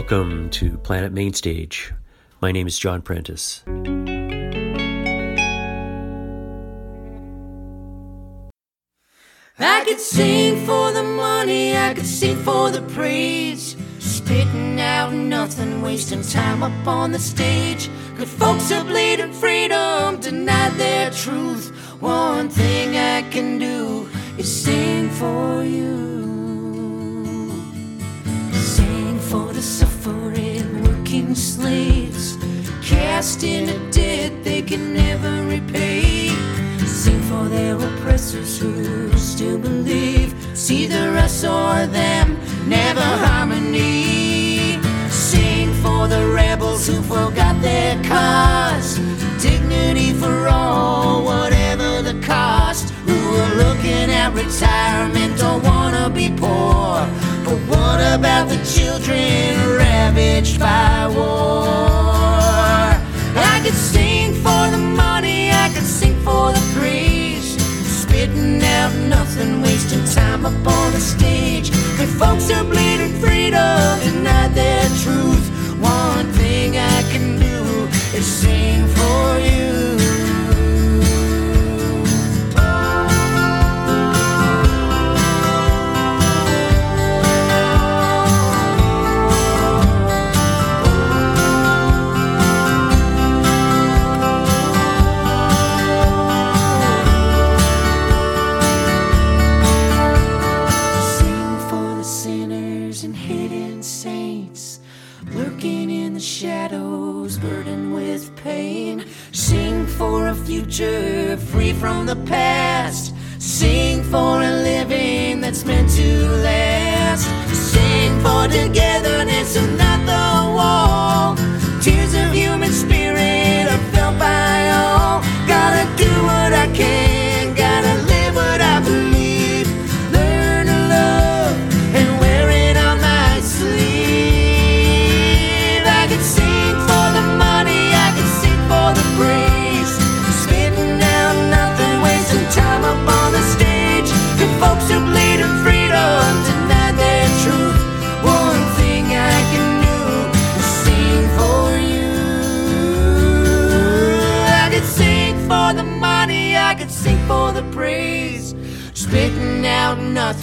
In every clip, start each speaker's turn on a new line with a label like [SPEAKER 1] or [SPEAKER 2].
[SPEAKER 1] Welcome to Planet Mainstage. My name is John Prentice.
[SPEAKER 2] I could sing for the money, I could sing for the praise. Spitting out nothing, wasting time up on the stage. Good folks are bleeding freedom, deny their truth. One thing I can do is sing for you. Who forgot their cause. Dignity for all, whatever the cost. Who are looking at retirement, don't wanna be poor. But what about the children ravaged by war? I could sing for the money, I could sing for the praise. Spitting out nothing, wasting time upon the stage. Good folks are bleeding freedom, deny their truth. Sing for you. For a living that's meant to last. Sing for togetherness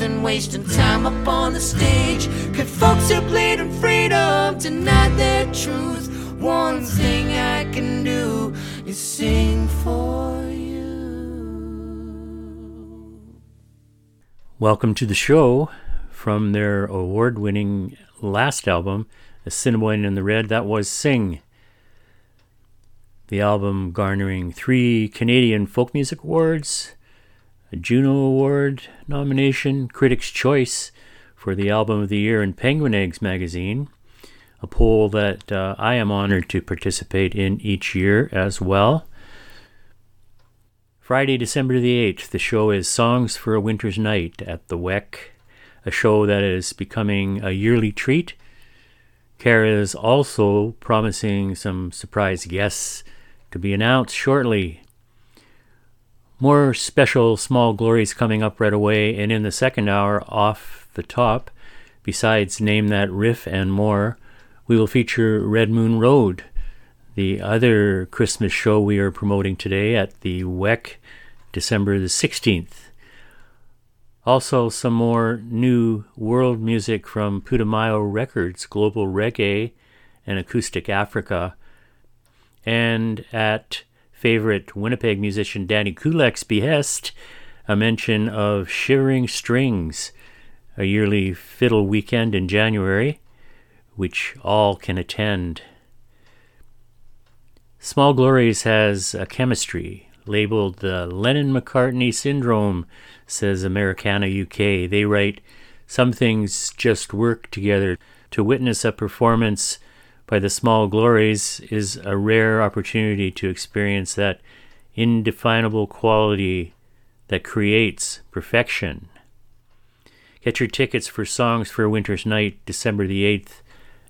[SPEAKER 2] nothing, wasting time up on the stage. Good folks are bleeding freedom, deny their truth. One thing I can do is sing for you.
[SPEAKER 1] Welcome to the show from their award winning last album, Assiniboine in the Red. That was Sing. The album garnering three Canadian Folk Music Awards, a Juno Award nomination, Critics' Choice for the Album of the Year in Penguin Eggs magazine, a poll that uh, I am honored to participate in each year as well. Friday, December the 8th, the show is Songs for a Winter's Night at the WEC, a show that is becoming a yearly treat. Cara is also promising some surprise guests to be announced shortly. More special small glories coming up right away, and in the second hour, off the top, besides Name That Riff and more, we will feature Red Moon Road, the other Christmas show we are promoting today at the WEC, December the 16th. Also, some more new world music from Putumayo Records, Global Reggae and Acoustic Africa. And at favorite Winnipeg musician Danny Kulek's behest, a mention of Shivering Strings, a yearly fiddle weekend in January, which all can attend. Small Glories has a chemistry labeled the Lennon McCartney Syndrome, says Americana UK. They write, Some things just work together. To witness a performance by the Small Glories is a rare opportunity to experience that indefinable quality that creates perfection. Get your tickets for Songs for a Winter's Night, December the 8th,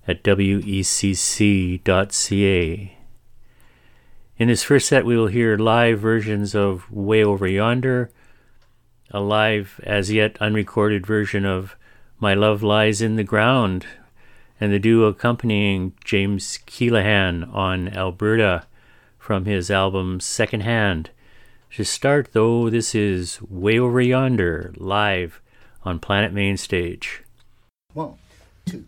[SPEAKER 1] at wecc.ca. In this first set, we will hear live versions of Way Over Yonder, a live, as yet unrecorded version of My Love Lies in the Ground, and the duo accompanying James Keelaghan on Alberta from his album Secondhand, To start, though, this is Way Over Yonder live on Planet Mainstage.
[SPEAKER 2] One, two.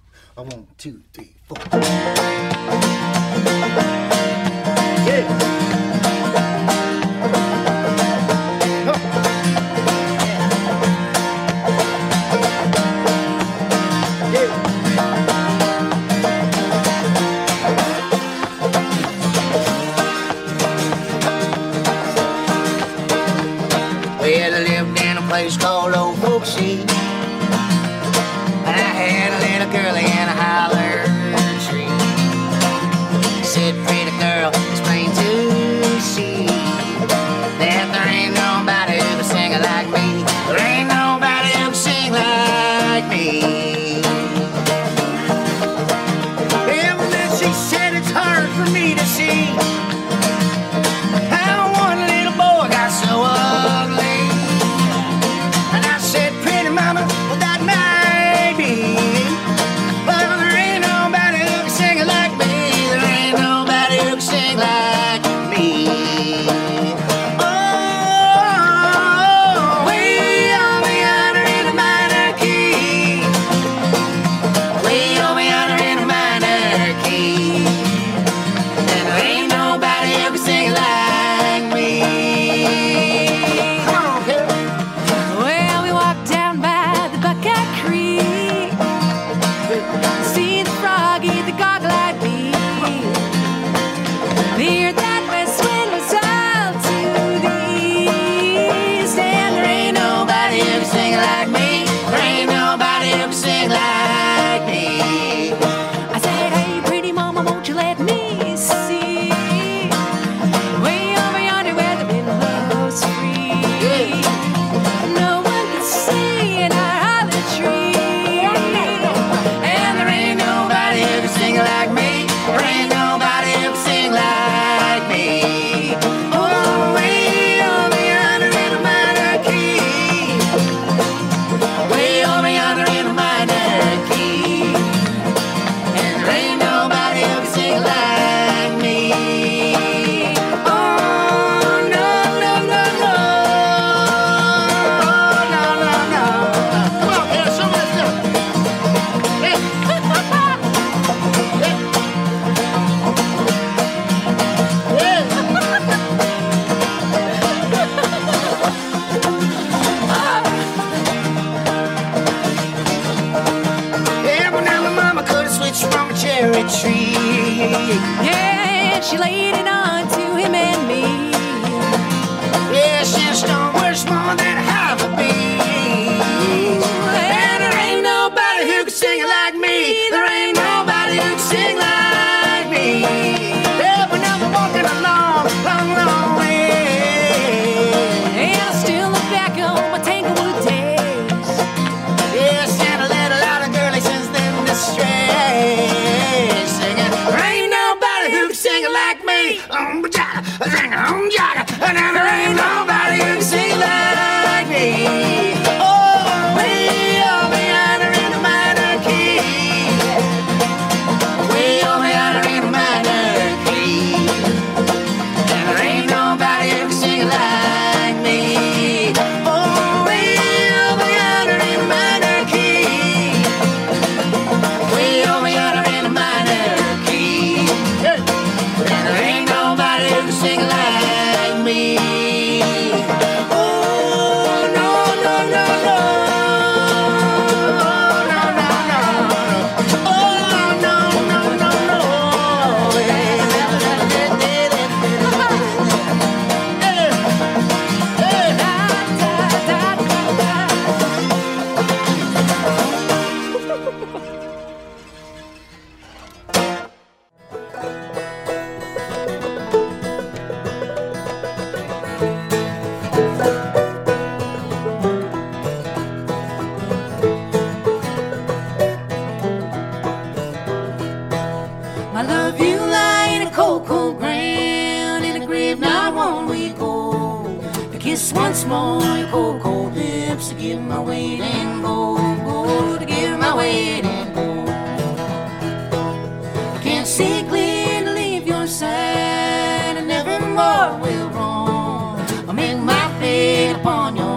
[SPEAKER 2] Upon your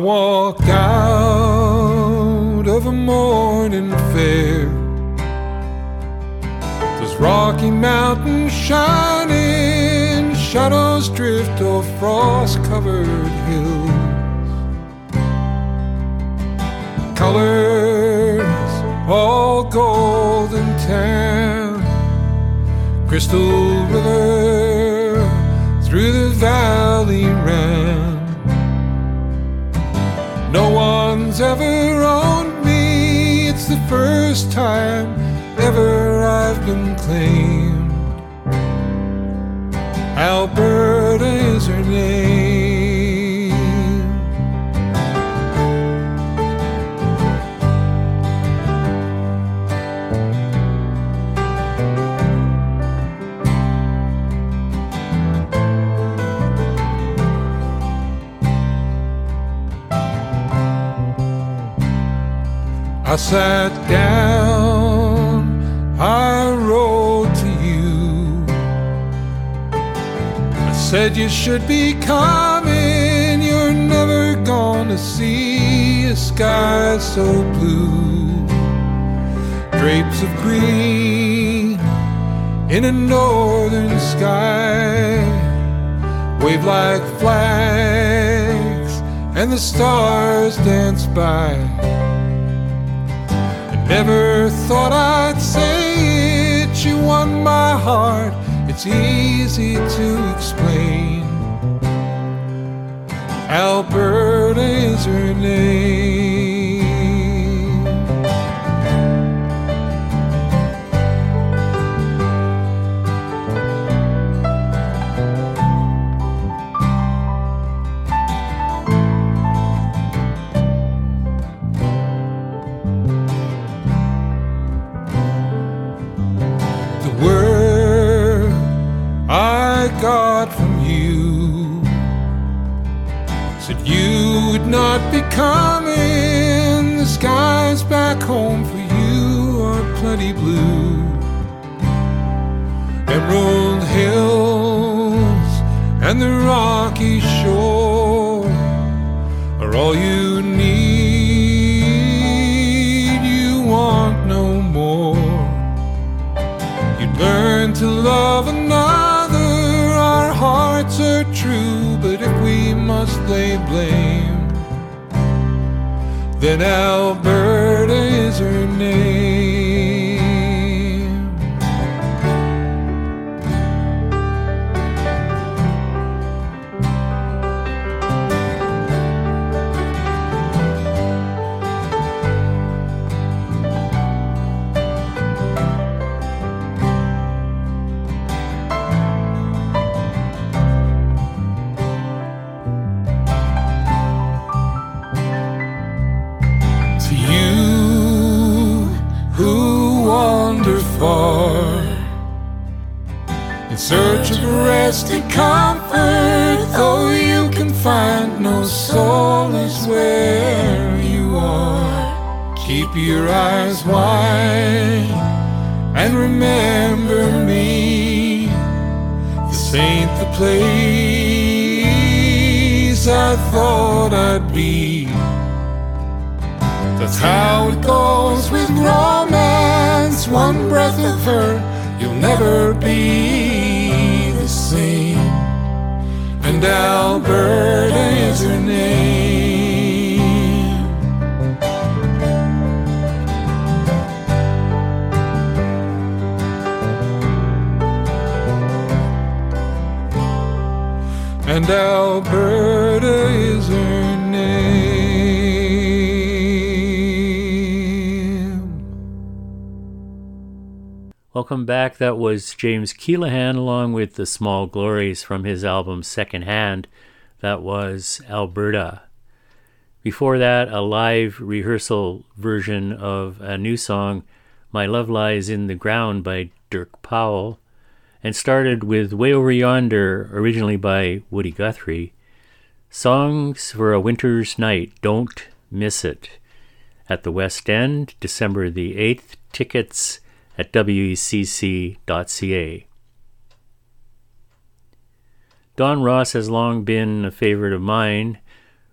[SPEAKER 3] walk out of a morning fair. Those rocky mountains shining, shadows drift off frost time ever I've been claimed. Alberta is her name. I sat you should be coming, you're never gonna see a sky so blue. Drapes of green in a northern sky wave like flags, and the stars dance by. I never thought I'd say it. You won my heart. It's easy to explain. Alberta is her name. not becoming. The skies back home for you are plenty blue. Emerald hills and the rocky shore are all you need. You want no more. You learn to love another. Our hearts are true, but if we must lay blame. Then Alberta and comfort, though you can find no solace where you are. Keep your eyes wide and remember me. This ain't the place I thought I'd be. That's how it goes with romance. One breath of her, you'll never And Alberta is her name. And Alberta
[SPEAKER 1] Welcome back. That was James Keelaghan along with the Small Glories from his album Second Hand. That was Alberta. Before that, a live rehearsal version of a new song, My Love Lies in the Ground by Dirk Powell, and started with Way Over Yonder, originally by Woody Guthrie. Songs for a Winter's Night, Don't Miss It. At the West End, December the 8th. Tickets at wecc.ca. Don Ross has long been a favorite of mine.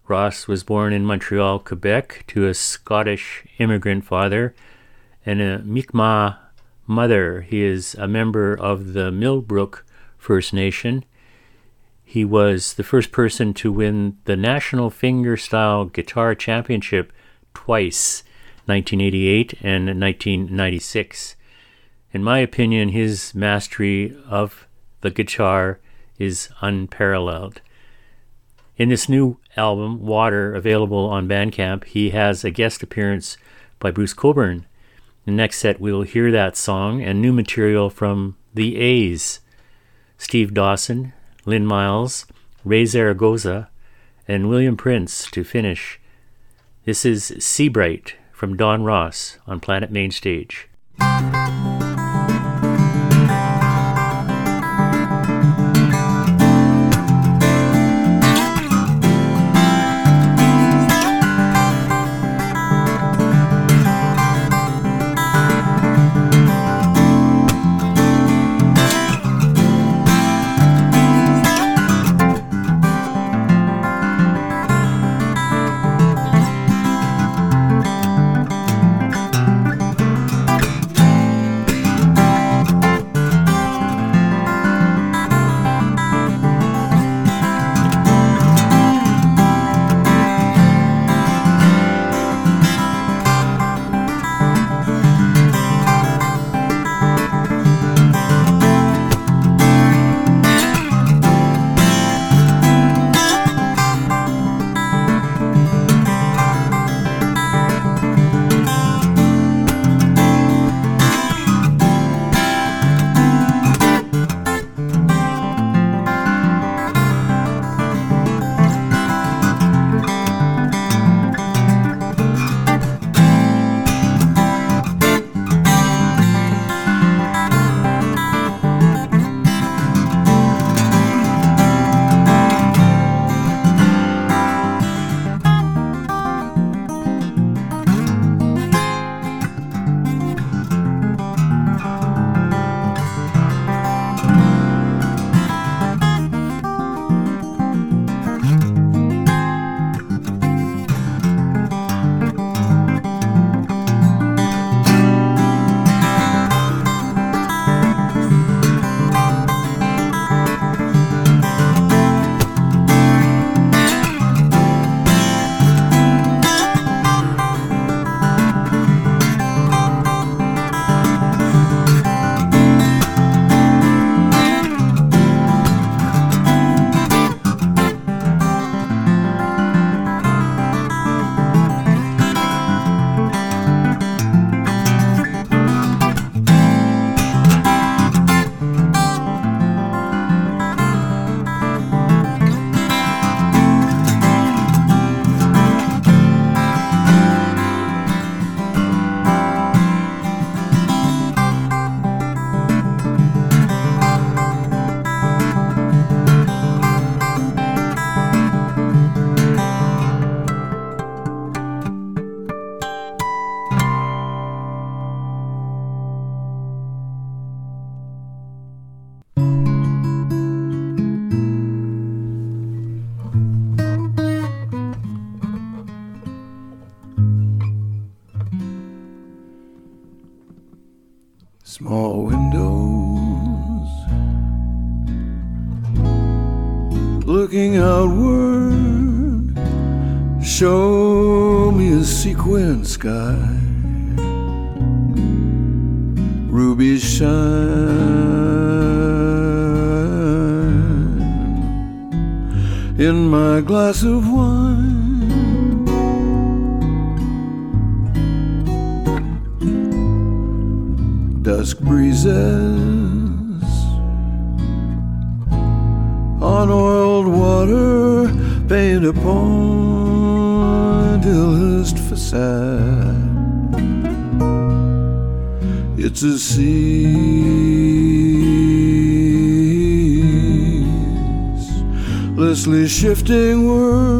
[SPEAKER 1] Ross was born in Montreal, Quebec, to a Scottish immigrant father and a Mi'kmaq mother. He is a member of the Millbrook First Nation. He was the first person to win the National Fingerstyle Guitar Championship twice, 1988 and 1996. In my opinion, his mastery of the guitar is unparalleled. In this new album, Water, available on Bandcamp, he has a guest appearance by Bruce Cockburn. The next set, we'll hear that song and new material from the A's Steve Dawson, Lynn Miles, Ray Zaragoza, and William Prince to finish. This is Seabright from Don Ross on Planet Mainstage.
[SPEAKER 4] sky. Rubies shine in my glass of wine. to cease, lessly shifting world.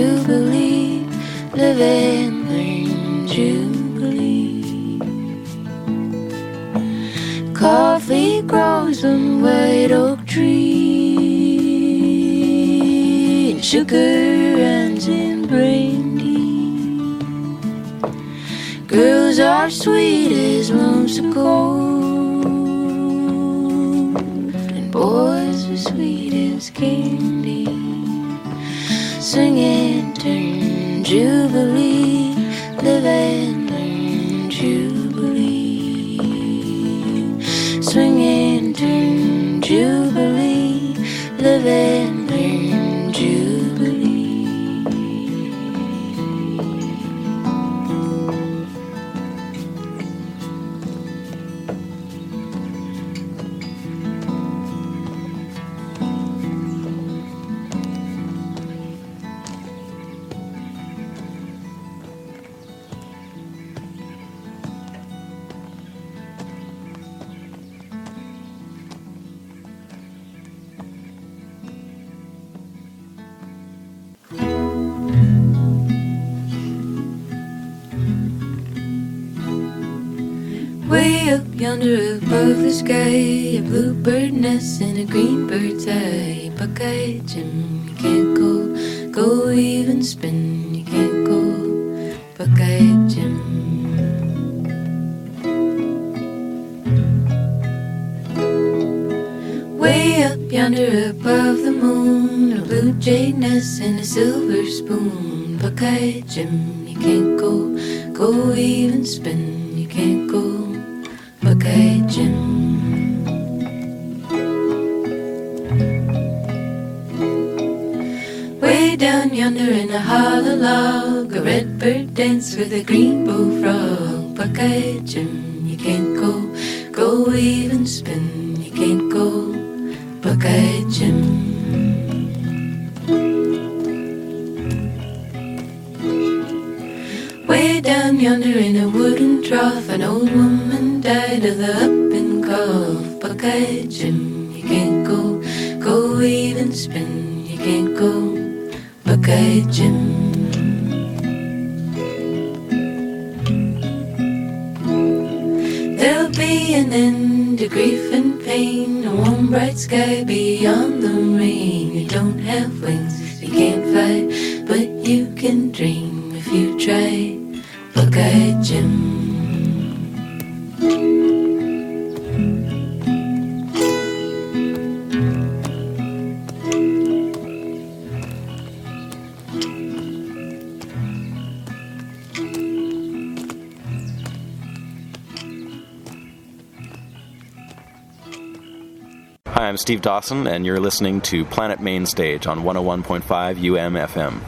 [SPEAKER 5] Jubilee, live and learn, Jubilee.
[SPEAKER 6] Coffee grows on white oak trees, and sugar runs in brandy. Girls are sweet as lumps of gold, and boys are sweet as candy singing, turn jubilee, living. In a green bird's eye, buckeye Jim. with a green bullfrog
[SPEAKER 7] bucket. Steve Dawson, and you're listening to Planet Main Stage on 101.5 UMFM.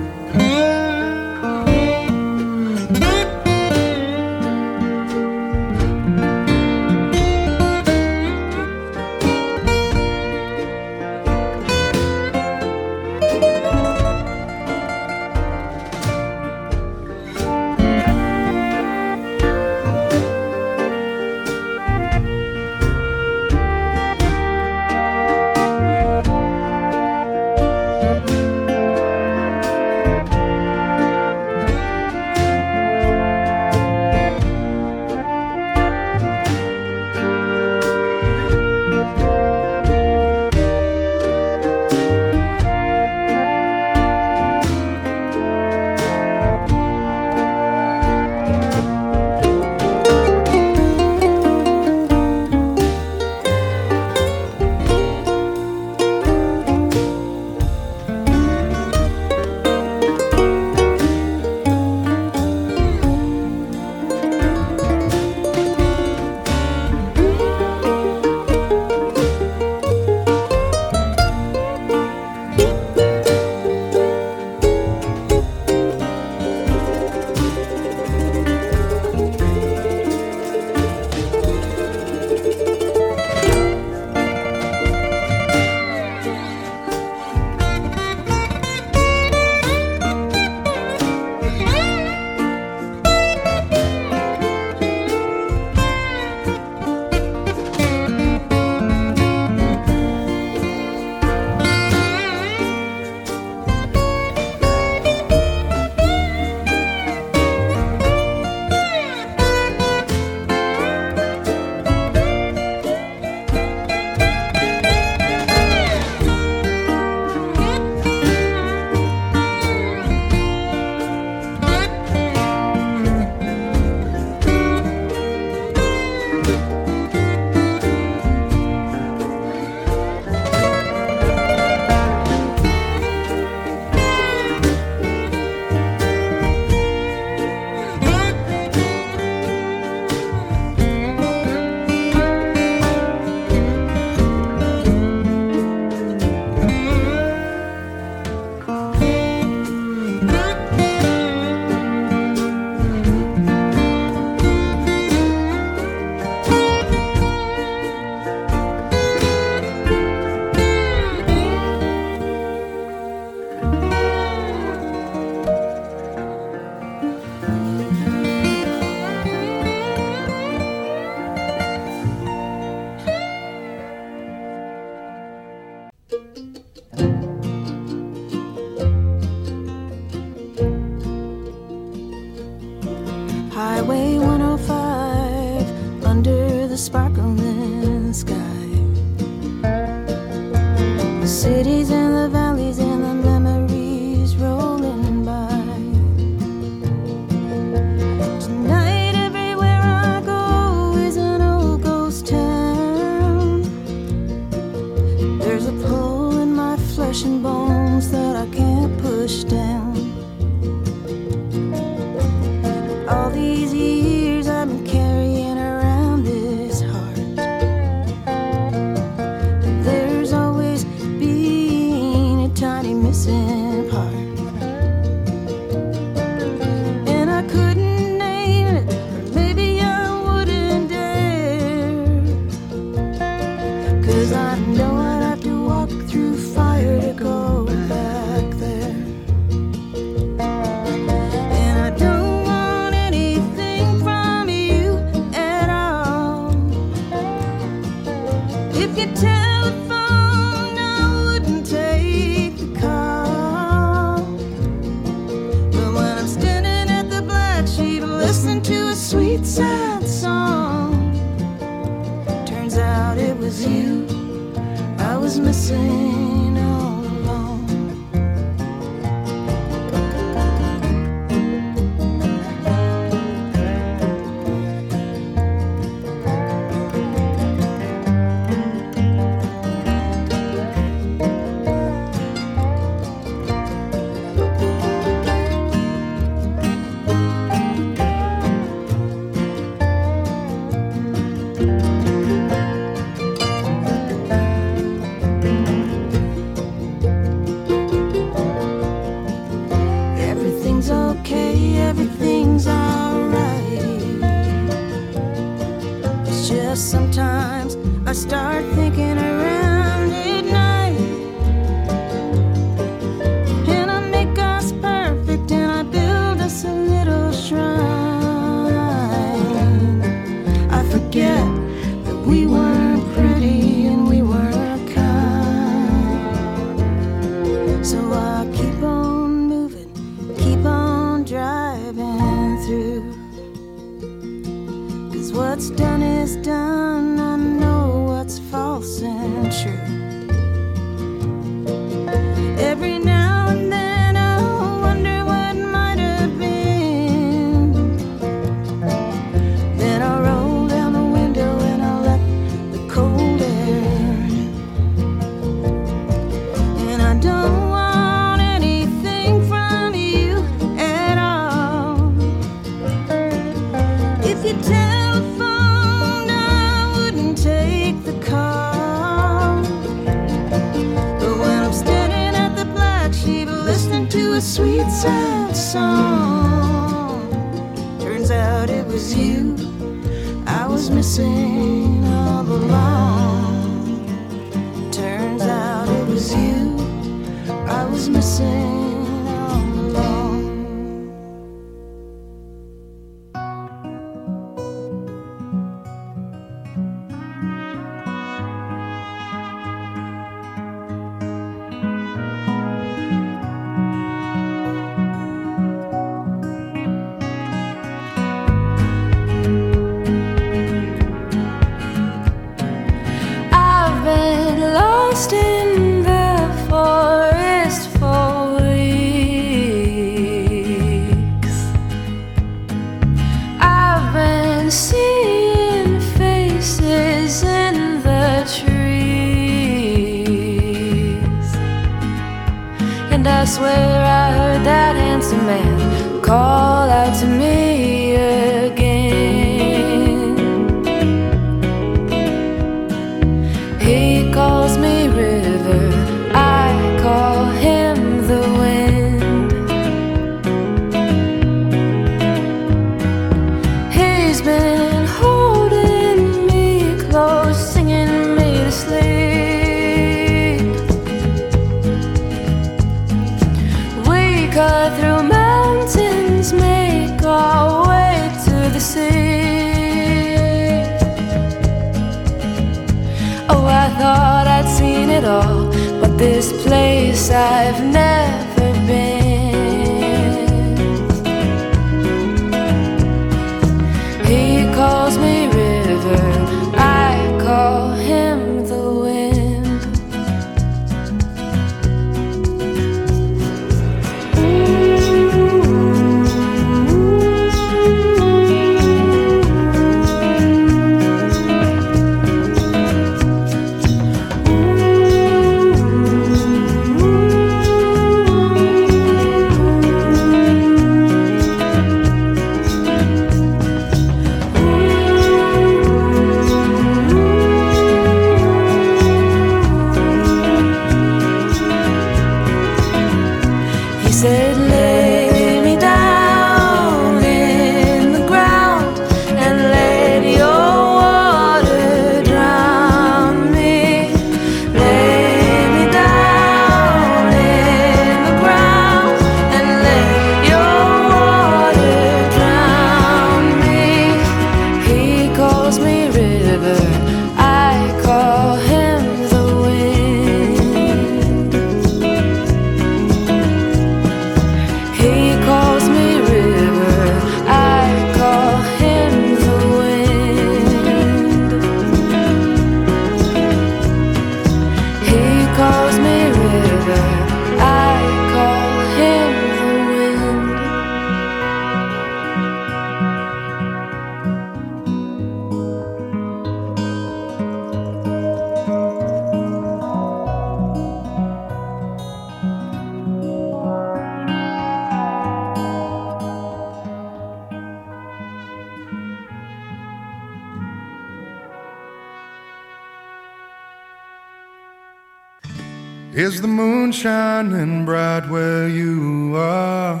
[SPEAKER 5] Is the
[SPEAKER 8] moon shining bright where you are?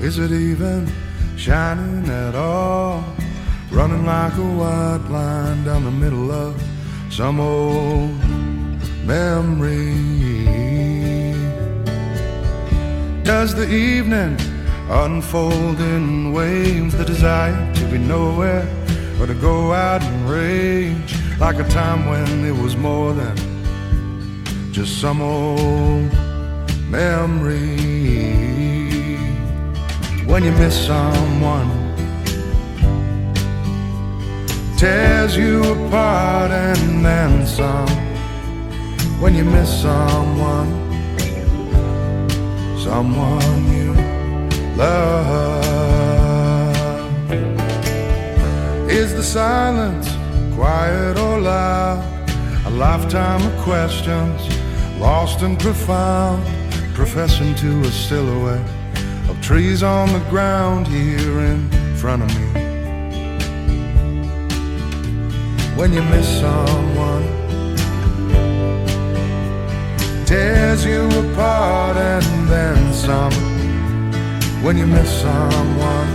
[SPEAKER 8] Is it even shining at all? Running like a white line down the middle of some old memory. Does the evening unfold in waves the desire to be nowhere or to go out and rage like a time when it was more than just some old memory? When you miss someone, tears you apart and then some. When you miss someone, someone you love. Is the silence quiet or loud? A lifetime of questions, lost and profound, professing to a silhouette of trees on the ground here in front of me. When you miss someone, tears you apart and then some. When you miss someone,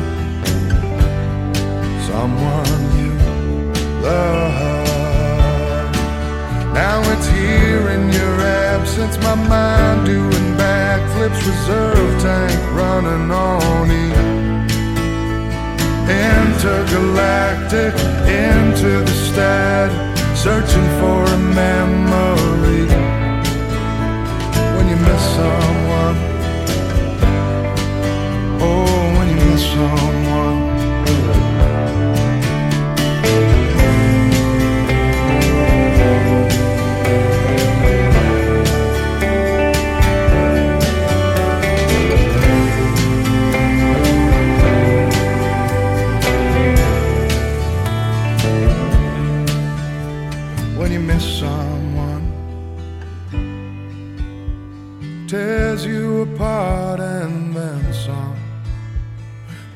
[SPEAKER 8] someone you love. Now it's here in your absence, my mind doing backflips, reserve tank running on E. Intergalactic, into the static, searching for a memory. When you miss someone, oh, when you miss someone.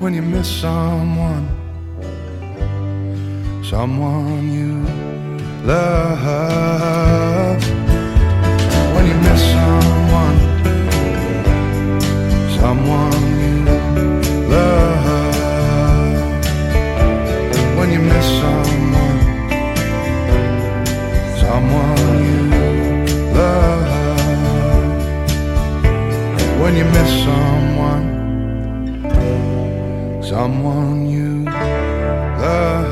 [SPEAKER 8] When you miss someone. Someone you love. When you miss someone. Someone you love. When you miss someone. Someone you love. When you miss someone, someone you love.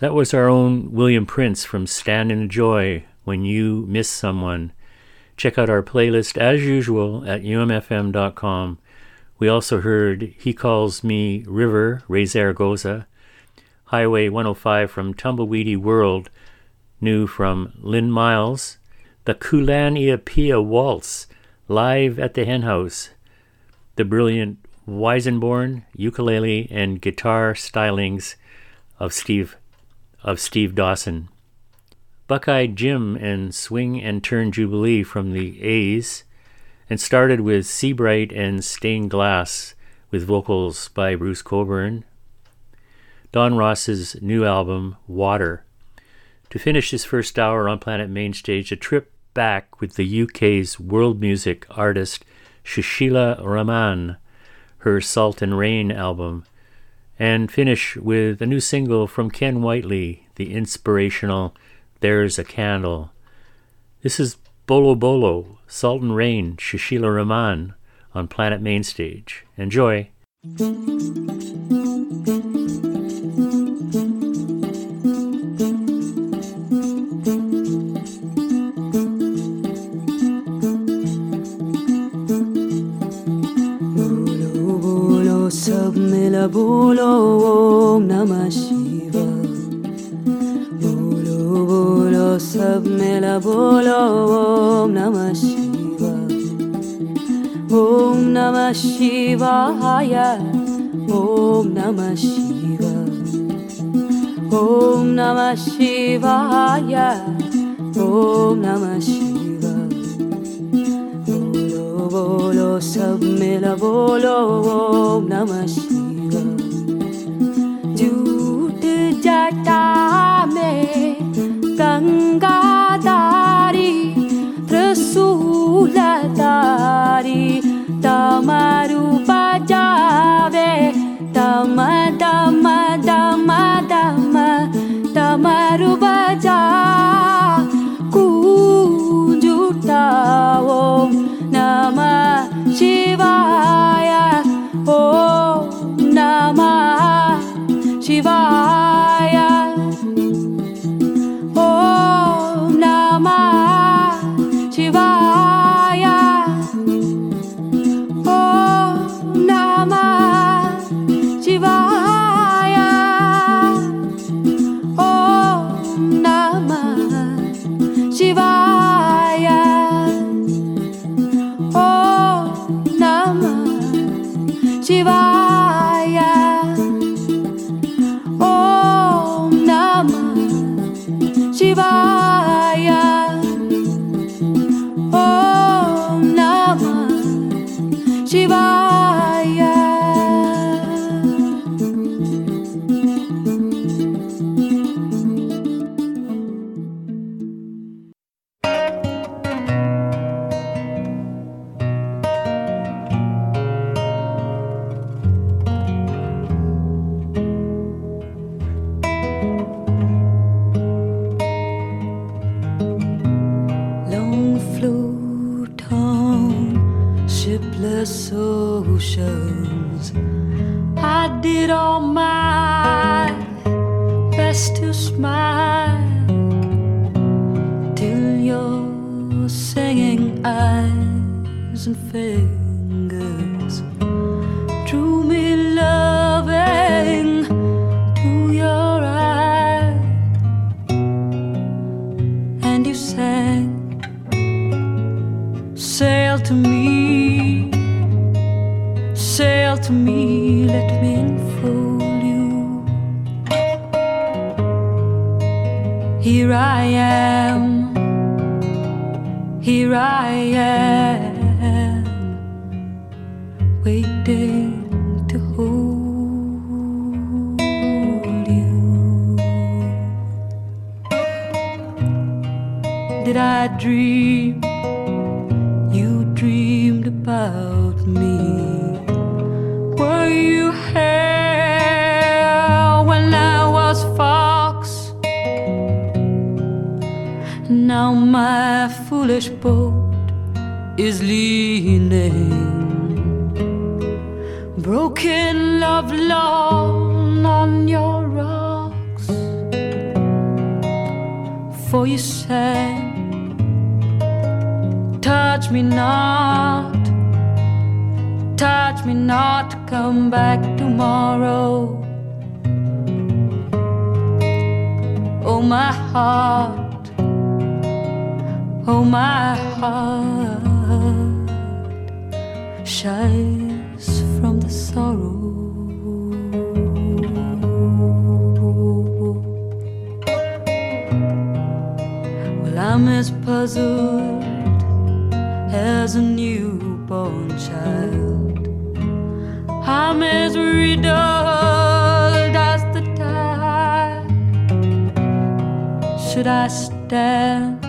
[SPEAKER 1] That was our own William Prince from Stand in Joy when you miss someone. Check out our playlist as usual at umfm.com. We also heard He Calls Me River, Raye Zaragoza, Highway 105 from Tumbleweedy World, new from Lynn Miles, the Kulan Iapia Waltz, live at the Hen House, the brilliant Weissenborn ukulele and guitar stylings of Steve of Steve Dawson. Buckeye Jim and Swing and Turn Jubilee from the A's, and started with Seabright and Stained Glass with vocals by Bruce Cockburn. Don Ross's new album, Water. To finish his first hour on Planet Mainstage, a trip back with the UK's world music artist Susheela Raman, her Salt and Rain album, and finish with a new single from Ken Whiteley, the inspirational There's a Candle. This is Bolo Bolo, Salt and Rain, Susheela Raman on Planet Mainstage. Enjoy.
[SPEAKER 9] la bolo om namah shiva bolo bolo sab mela bolo om namah shiva om namah shivaya om namah shiva om namah shivaya om namah shiva bolo bolo sab mela bolo om namah मे गङ्गारी प्रसूलारी तमरु बजाे तद मद मदम तमरु बजा कू जुता fingers. Drew me loving to your eyes and you sang sail to me sail to me let me enfold you. Here i am here i am dream you dreamed about me? Were you here when I was fox? Now my foolish boat is leaning, broken love long on your rocks. For you sang touch me not, touch me not, come back tomorrow. Oh, my heart, oh, my heart shies from the sorrow. Well, I'm as puzzled as a newborn child. I'm as riddled as the tide. Should I stand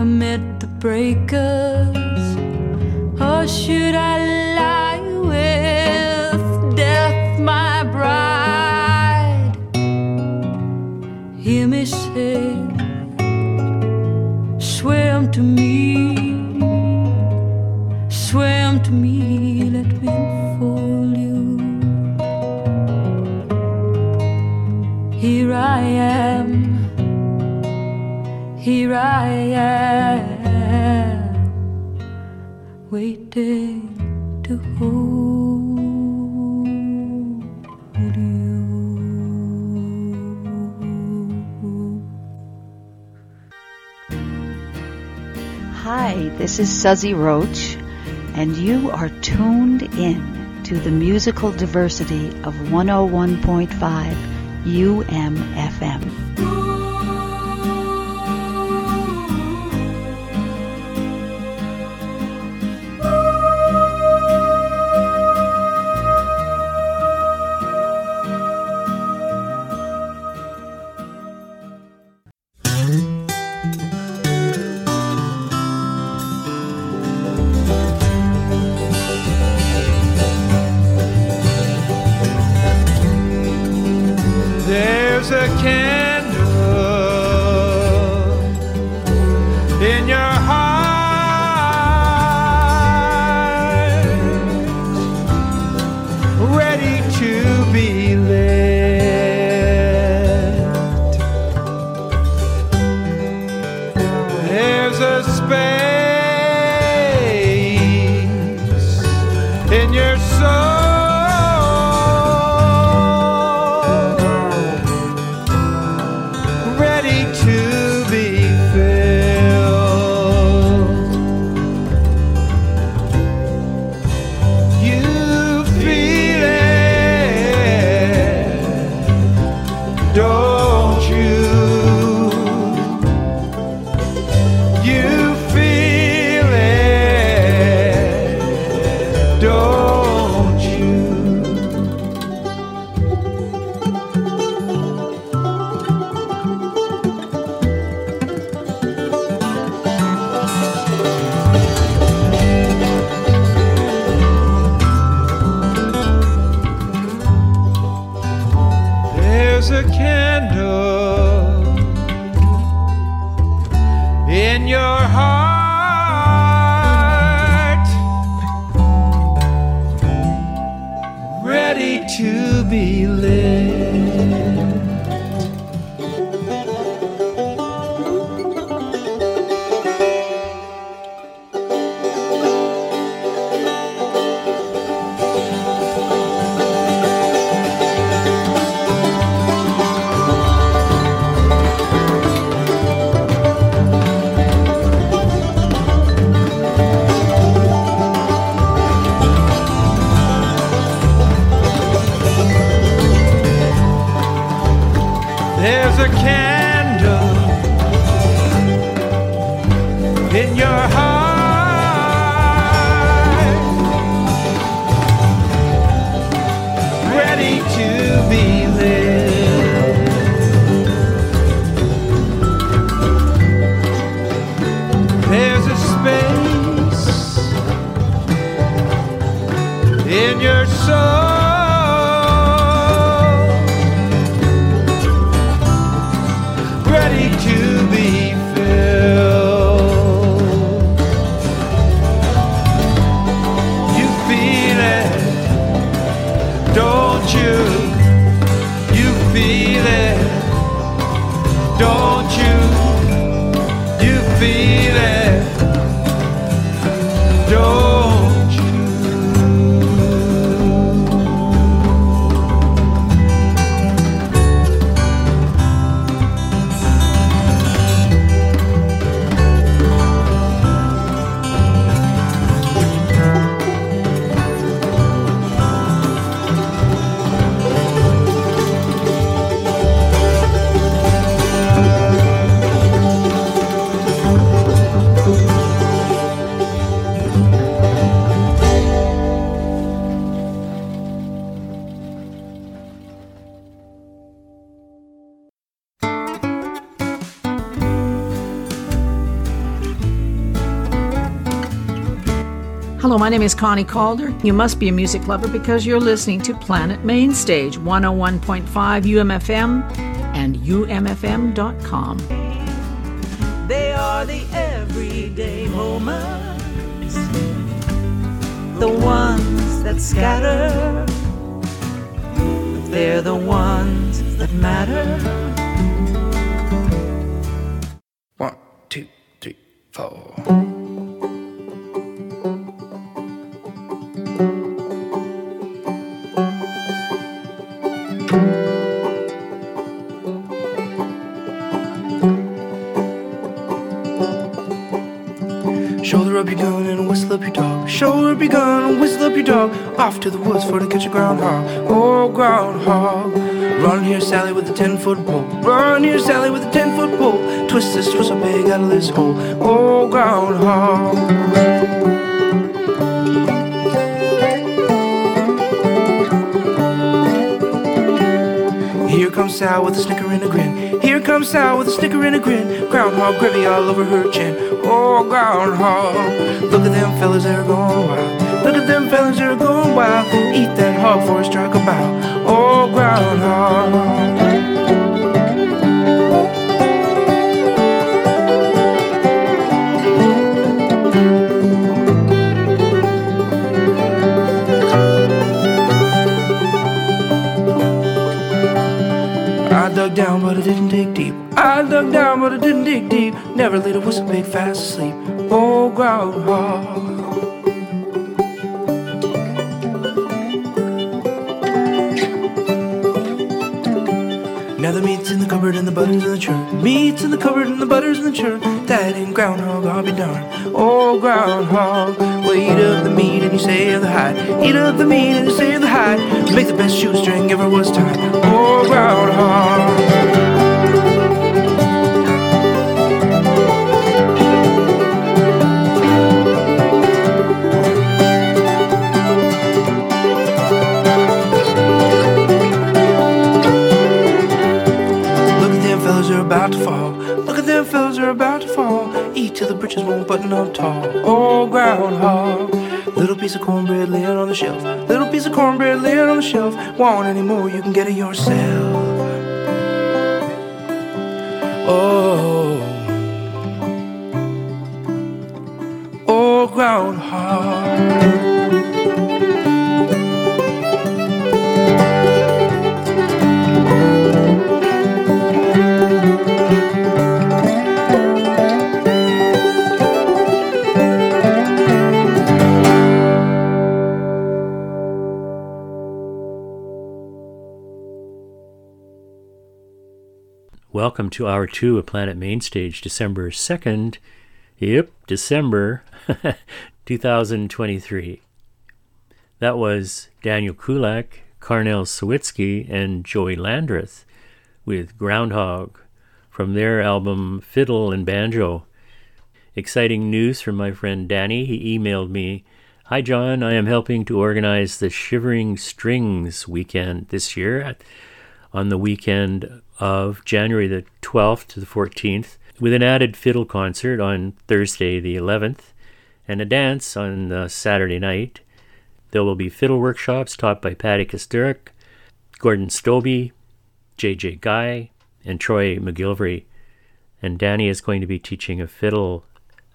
[SPEAKER 9] amid the breakers, or should I
[SPEAKER 10] this is Suzzy Roche, and you are tuned in to the musical diversity of 101.5 UMFM.
[SPEAKER 11] My name is Connie Kaldor. You must be a music lover because you're listening to Planet Mainstage 101.5 UMFM and UMFM.com.
[SPEAKER 12] They are the everyday moments, the ones that scatter. They're the ones that matter.
[SPEAKER 13] Up your gun and whistle up your dog. Shoulder up your gun and whistle up your dog. Off to the woods for to catch a groundhog. Oh, groundhog. Run here, Sally, with a ten foot pole. Run here, Sally, with a ten foot pole. Twist this twist so big out of this hole. Oh, groundhog. Comes Sal with a snicker and a grin. Here comes Sal with a snicker and a grin. Groundhog gravy all over her chin. Oh, groundhog. Look at them fellas, they're going wild. Look at them fellas, they're going wild. Eat that hog for a strike a bow. Oh, groundhog. Down, but I didn't dig deep. I dug down, but I didn't dig deep. Never laid a whistle pig fast asleep. Oh, groundhog. Now the meat's in the cupboard and the butter's in the churn. Meat's in the cupboard and the butter's in the churn. That ain't groundhog, I'll be darned. Oh, groundhog. Well, eat up the meat and you save the hide. Eat up the meat and you save the hide. Make the best shoestring ever was tied. Oh, groundhog. About to fall. Eat till the britches won't button up tall. Oh, groundhog. Little piece of cornbread laying on the shelf. Little piece of cornbread laying on the shelf. Want any more, you can get it yourself.
[SPEAKER 1] Welcome to hour two of Planet Mainstage, December 2nd. Yep, December 2023. That was Daniel Koulack, Karrnnel Sawitsky, and Joey Landreth with Groundhog from their album Fiddle and Banjo. Exciting news from my friend Danny. He emailed me Hi, John. I am helping to organize the Shivering Strings weekend this year on the weekend of January the 12th to the 14th, with an added fiddle concert on Thursday the 11th and a dance on uh, Saturday night. There will be fiddle workshops taught by Patti Kusturok, Gordon Stobbe, J.J. Guy, and Troy MacGillivray. And Danny is going to be teaching a fiddle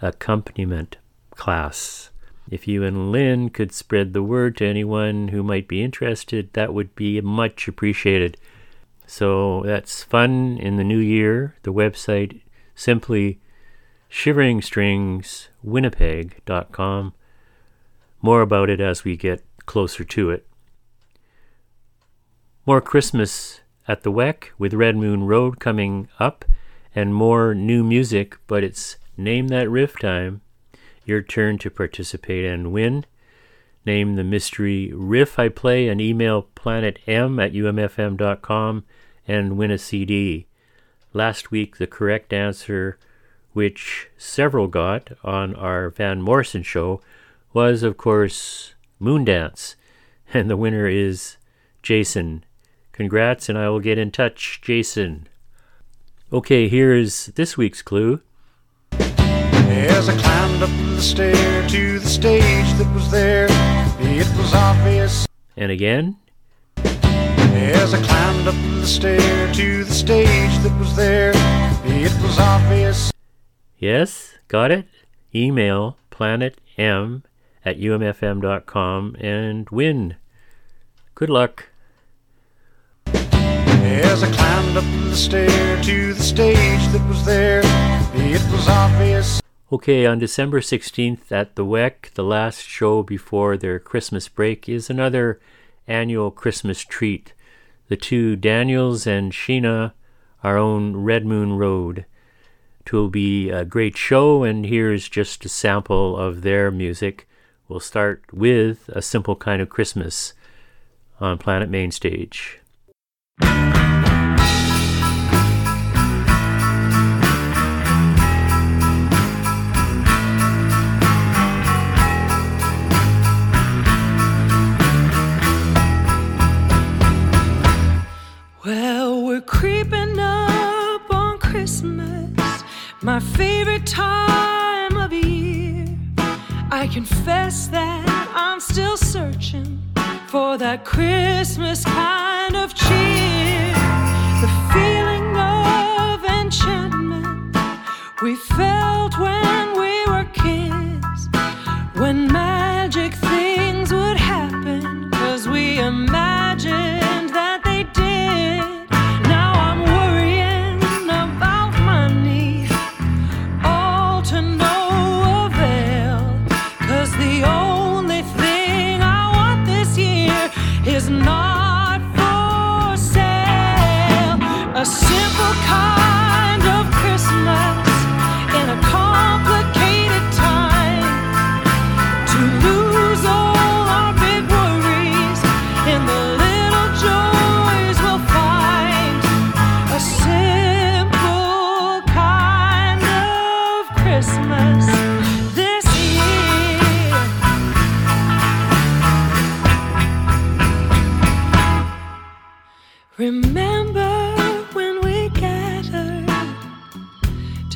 [SPEAKER 1] accompaniment class. If you and Lynn could spread the word to anyone who might be interested, that would be much appreciated. So that's fun in the new year. The website simply shiveringstringswinnipeg.com. More about it as we get closer to it. More Christmas at the WEC with Red Moon Road coming up and more new music, but it's Name That Riff time. Your turn to participate and win. Name the mystery riff I play and email planetm at umfm.com and win a CD. Last week, the correct answer, which several got on our Van Morrison show, was, of course, Moondance. And the winner is Jason. Congrats, and I will get in touch, Jason. Okay, here's this week's clue.
[SPEAKER 14] As I climbed up the stair to the stage that was there, it was obvious.
[SPEAKER 1] And again,
[SPEAKER 14] As I climbed up the stair to the stage that was there, it was obvious.
[SPEAKER 1] yes, got it? Email planetm at umfm.com and win. Good luck.
[SPEAKER 14] As I climbed up the stair to the stage that was there, it was obvious.
[SPEAKER 1] Okay, on December 16th at the WEC, the last show before their Christmas break is another annual Christmas treat. The two Daniels and Sheena, our own Red Moon Road. It will be a great show, and here's just a sample of their music. We'll start with A Simple Kind of Christmas on Planet Mainstage.
[SPEAKER 5] Creeping up on Christmas, my favorite time of year. I confess that I'm still searching for that Christmas kind of cheer. The feeling of enchantment we felt when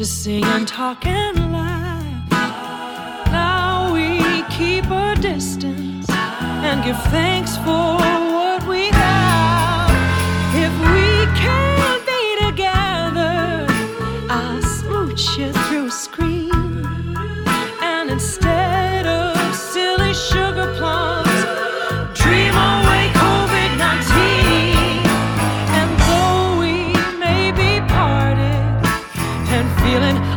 [SPEAKER 5] sing and talk and laugh. Now we keep our distance and give thanks for. feeling.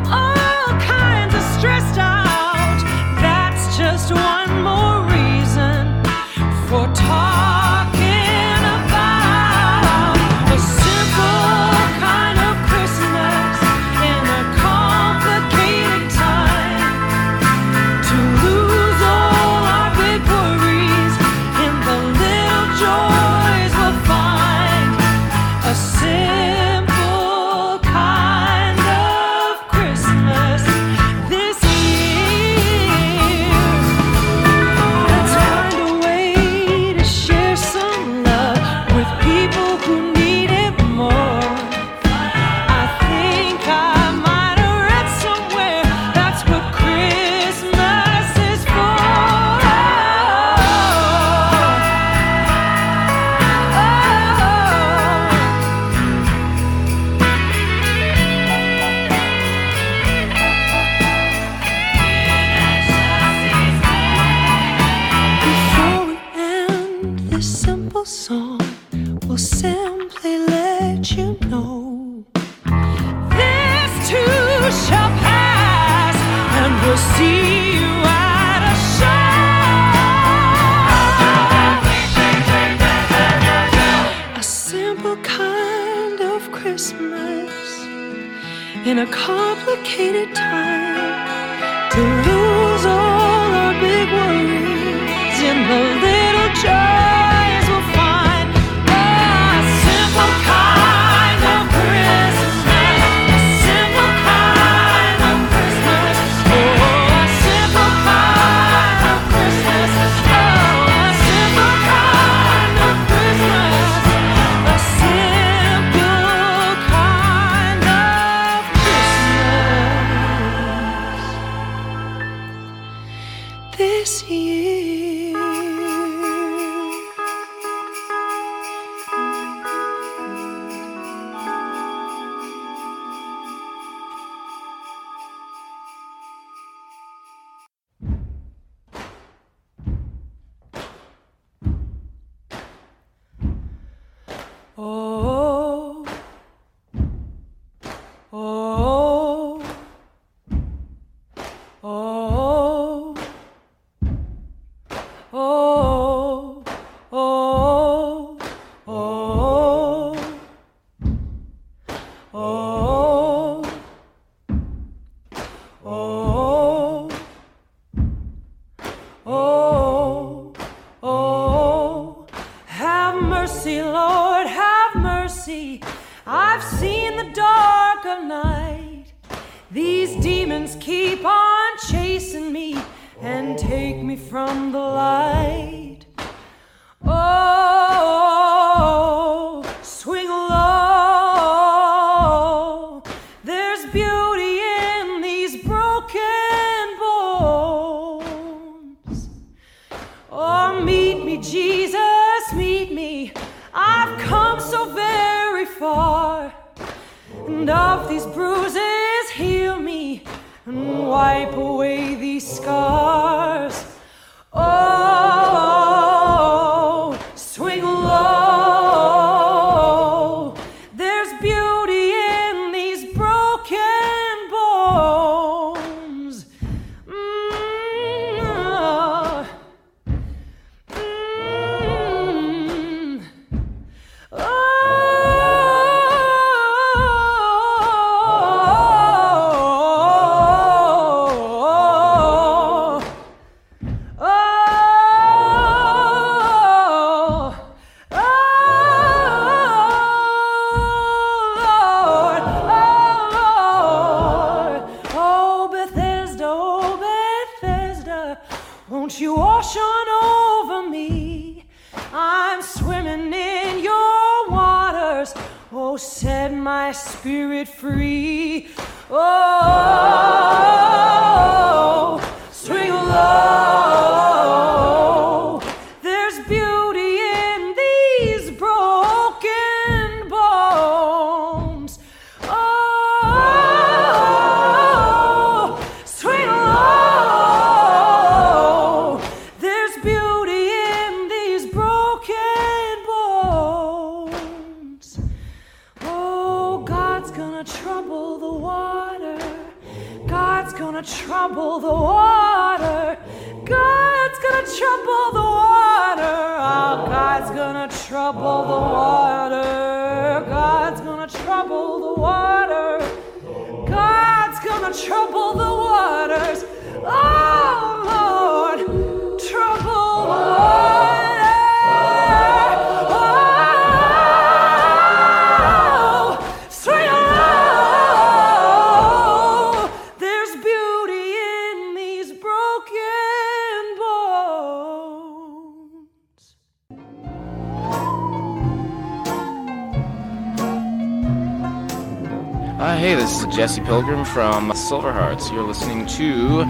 [SPEAKER 5] from Silverhearts. You're listening to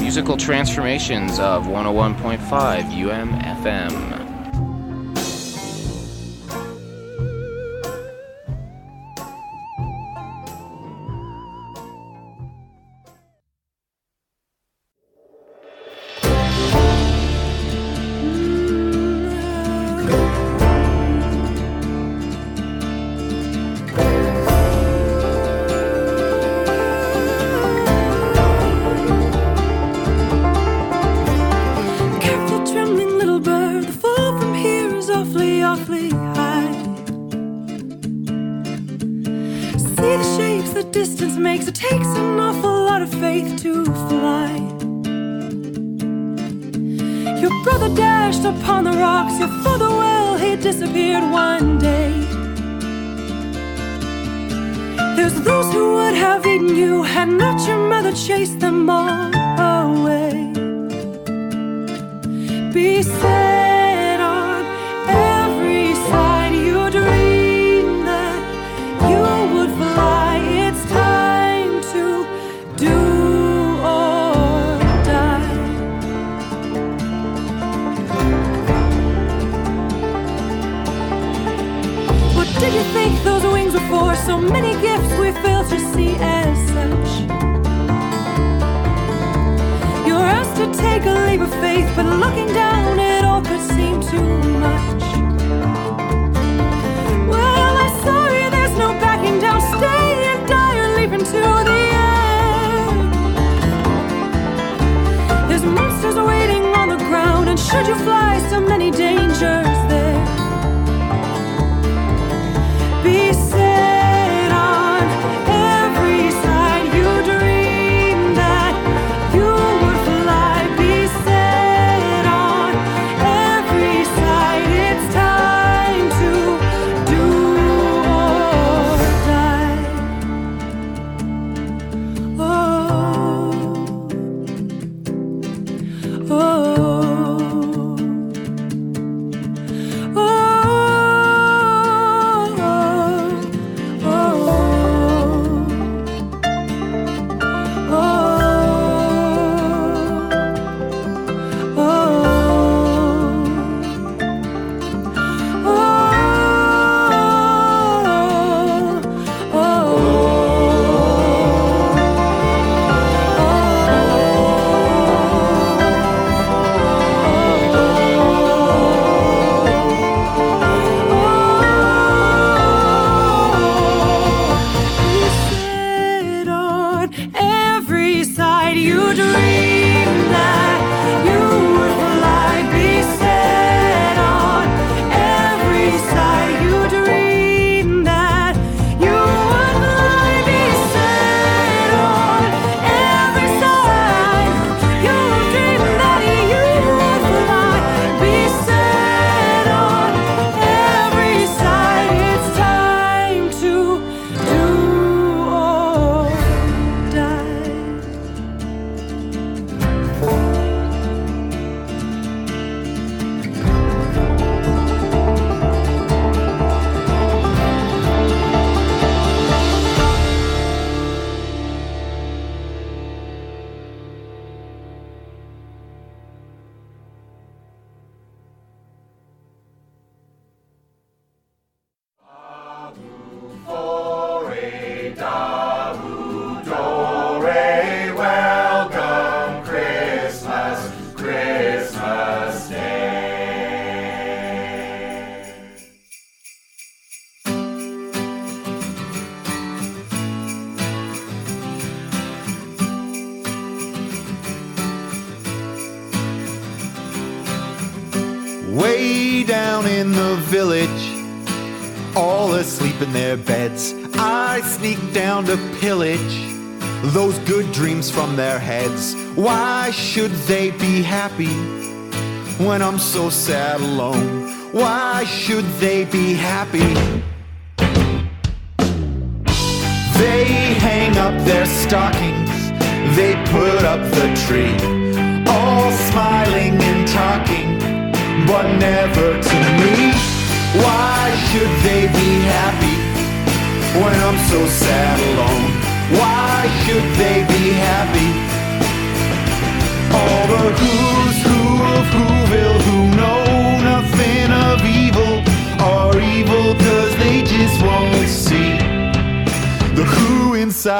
[SPEAKER 5] musical transformations of 101.5 UMFM.
[SPEAKER 15] take a leap of faith, but looking down, it all could seem too much. Well, I'm sorry? There's no backing down. Stay and die or leap into the air. There's monsters waiting on the ground, and should you fly, so many dangers.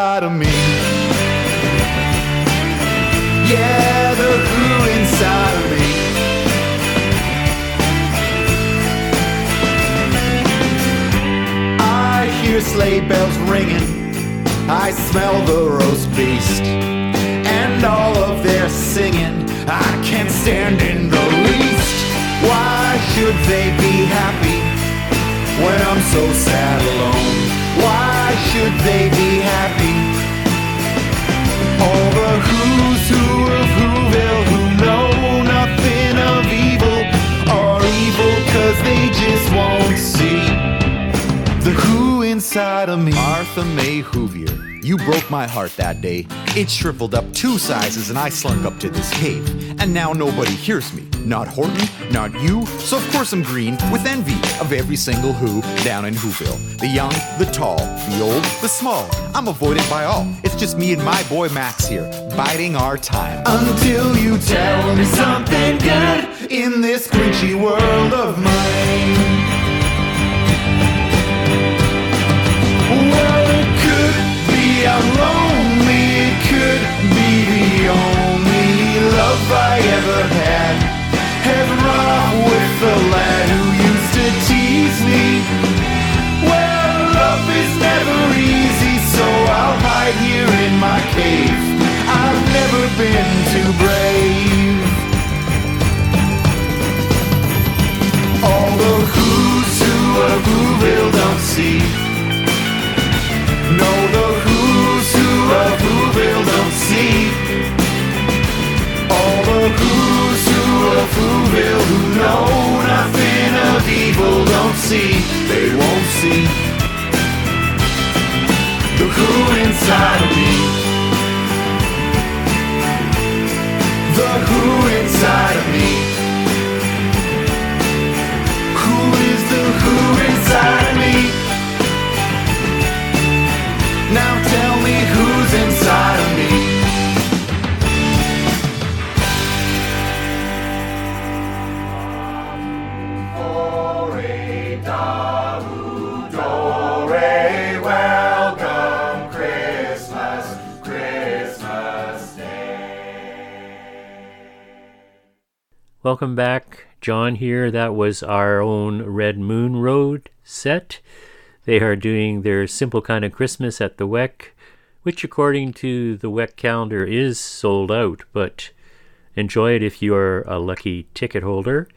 [SPEAKER 16] Inside of me. Yeah, the who inside of me. I hear sleigh bells ringing. I smell the roast beast and all of their singing. I can't stand in the least. Why should they be happy when I'm so sad alone? Why should they be happy? All the who's who of Whoville who know nothing of evil are evil cause they just won't see the who inside of me. Martha May Whovier, you broke my heart that day. It shriveled up two sizes and I slunk up to this cave. And now nobody hears me. Not Horton, not you. So of course I'm green with envy of every single who down in Whoville. The young, the tall, the old, the small. I'm avoided by all. It's just me and my boy Max here, biding our time. Until you tell me something good in this grinchy world of mine. Ever had. Have off with the lad who used to tease me. Well, love is never easy, so I'll hide here in my cave. I've never been too brave. All the who's who of Whoville don't see. See. They won't see the who inside of me. The who inside of me. Welcome
[SPEAKER 1] back. John here. That was our own Red Moon Road set. They are doing their Simple Kind of Christmas at the WEC, which, according to the WEC calendar, is sold out, but enjoy it if you are a lucky ticket holder.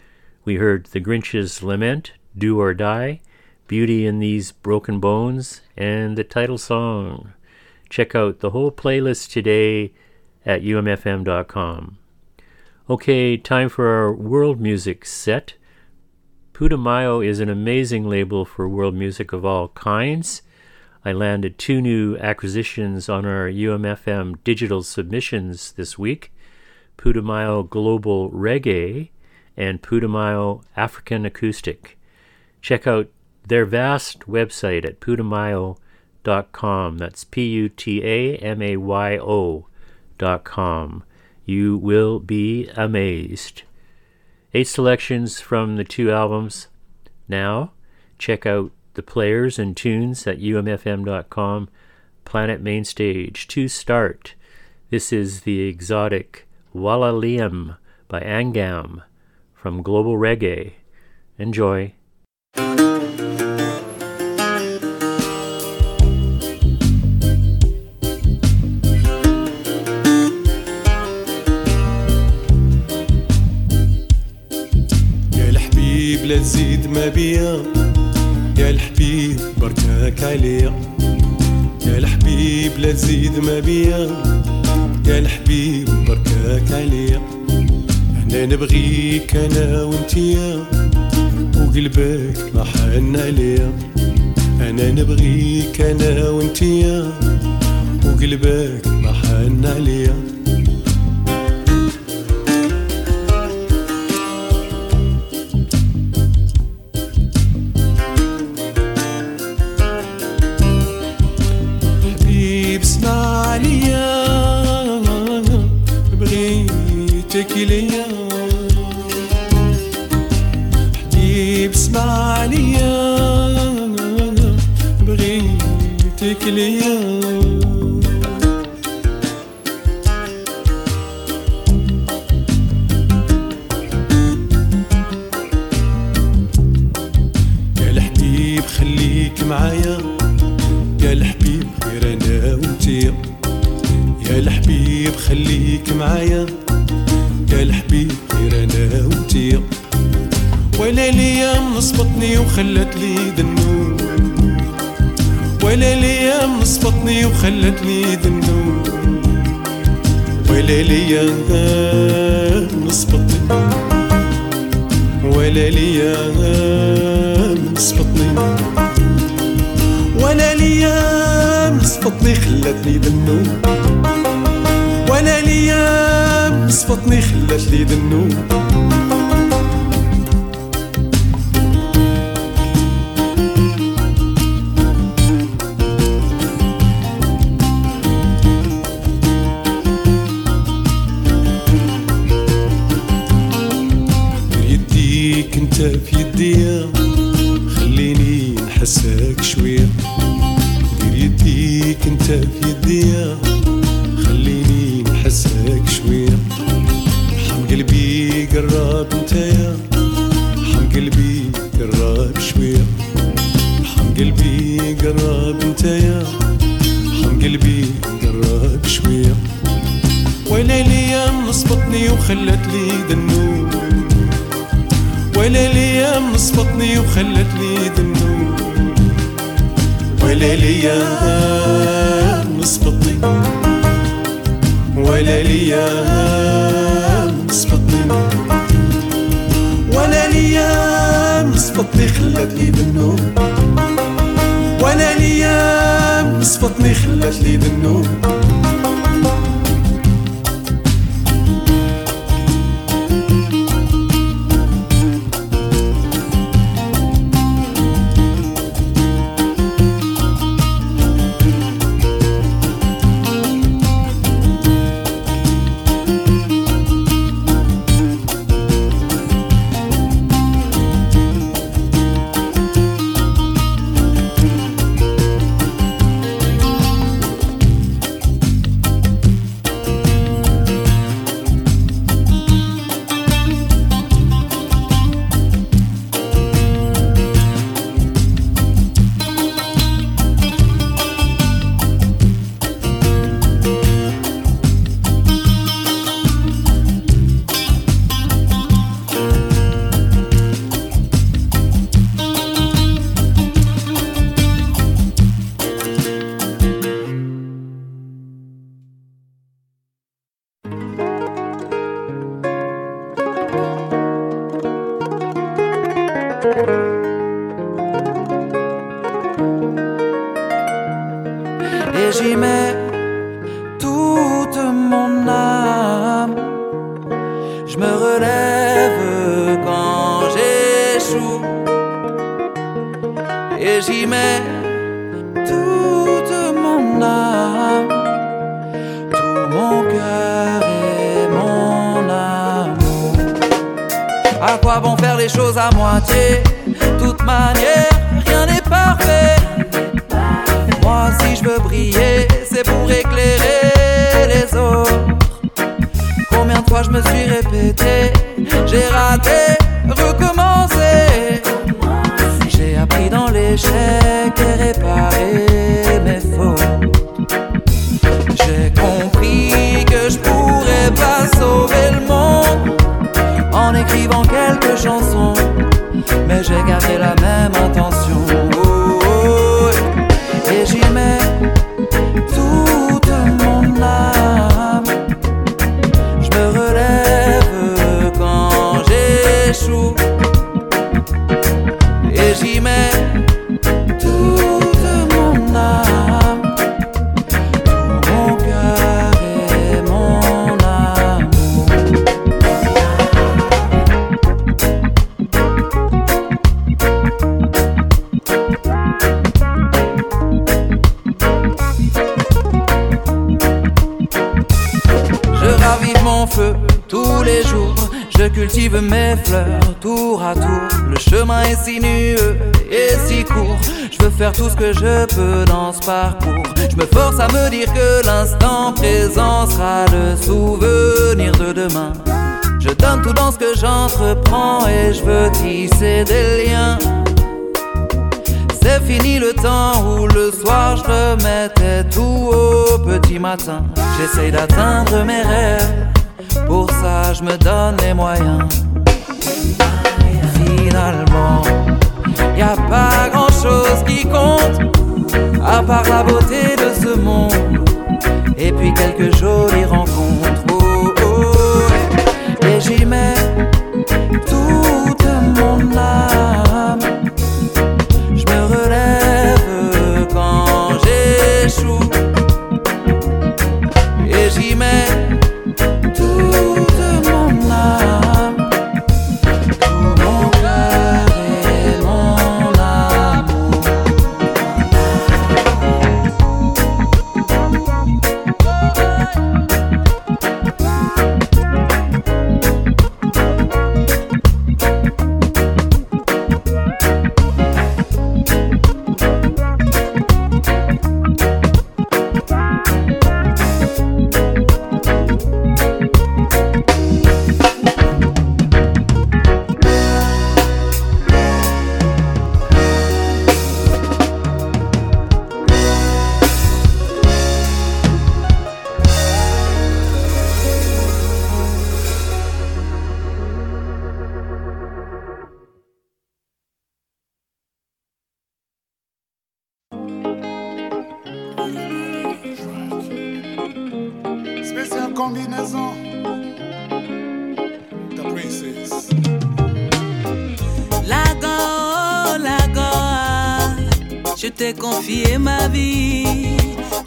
[SPEAKER 1] We heard The Grinch's Lament, Do or Die, Beauty in These Broken Bones, and the title song. Check out the whole playlist today at umfm.com. Okay, time for our world music set. Putumayo is an amazing label for world music of all kinds. I landed two new acquisitions on our UMFM digital submissions this week Putumayo Global Reggae and Putumayo African Acoustic. Check out their vast website at putumayo.com. That's P U T A M A Y O.com. You will be amazed. Eight selections from the two albums. Now, check out the players and tunes at umfm.com. Planet Mainstage to start. This is the exotic Walla Liam by Angam from Global Reggae. Enjoy.
[SPEAKER 17] ما بيا. يا الحبيب بركاك عليا. يا الحبيب لا تزيد ما بيا. يا الحبيب بركاك عليا. أنا نبغيك أنا وانتيا وقلبك ما حن عليا. أنا نبغيك أنا وانتيا وقلبك ما حن عليا. خلتني ذنوب ولا ليا نصبطني ولا ليا نصبطني ولا ليا نصبطني خلتني ذنوب ولا ليا نصبطني خلتني ذنوب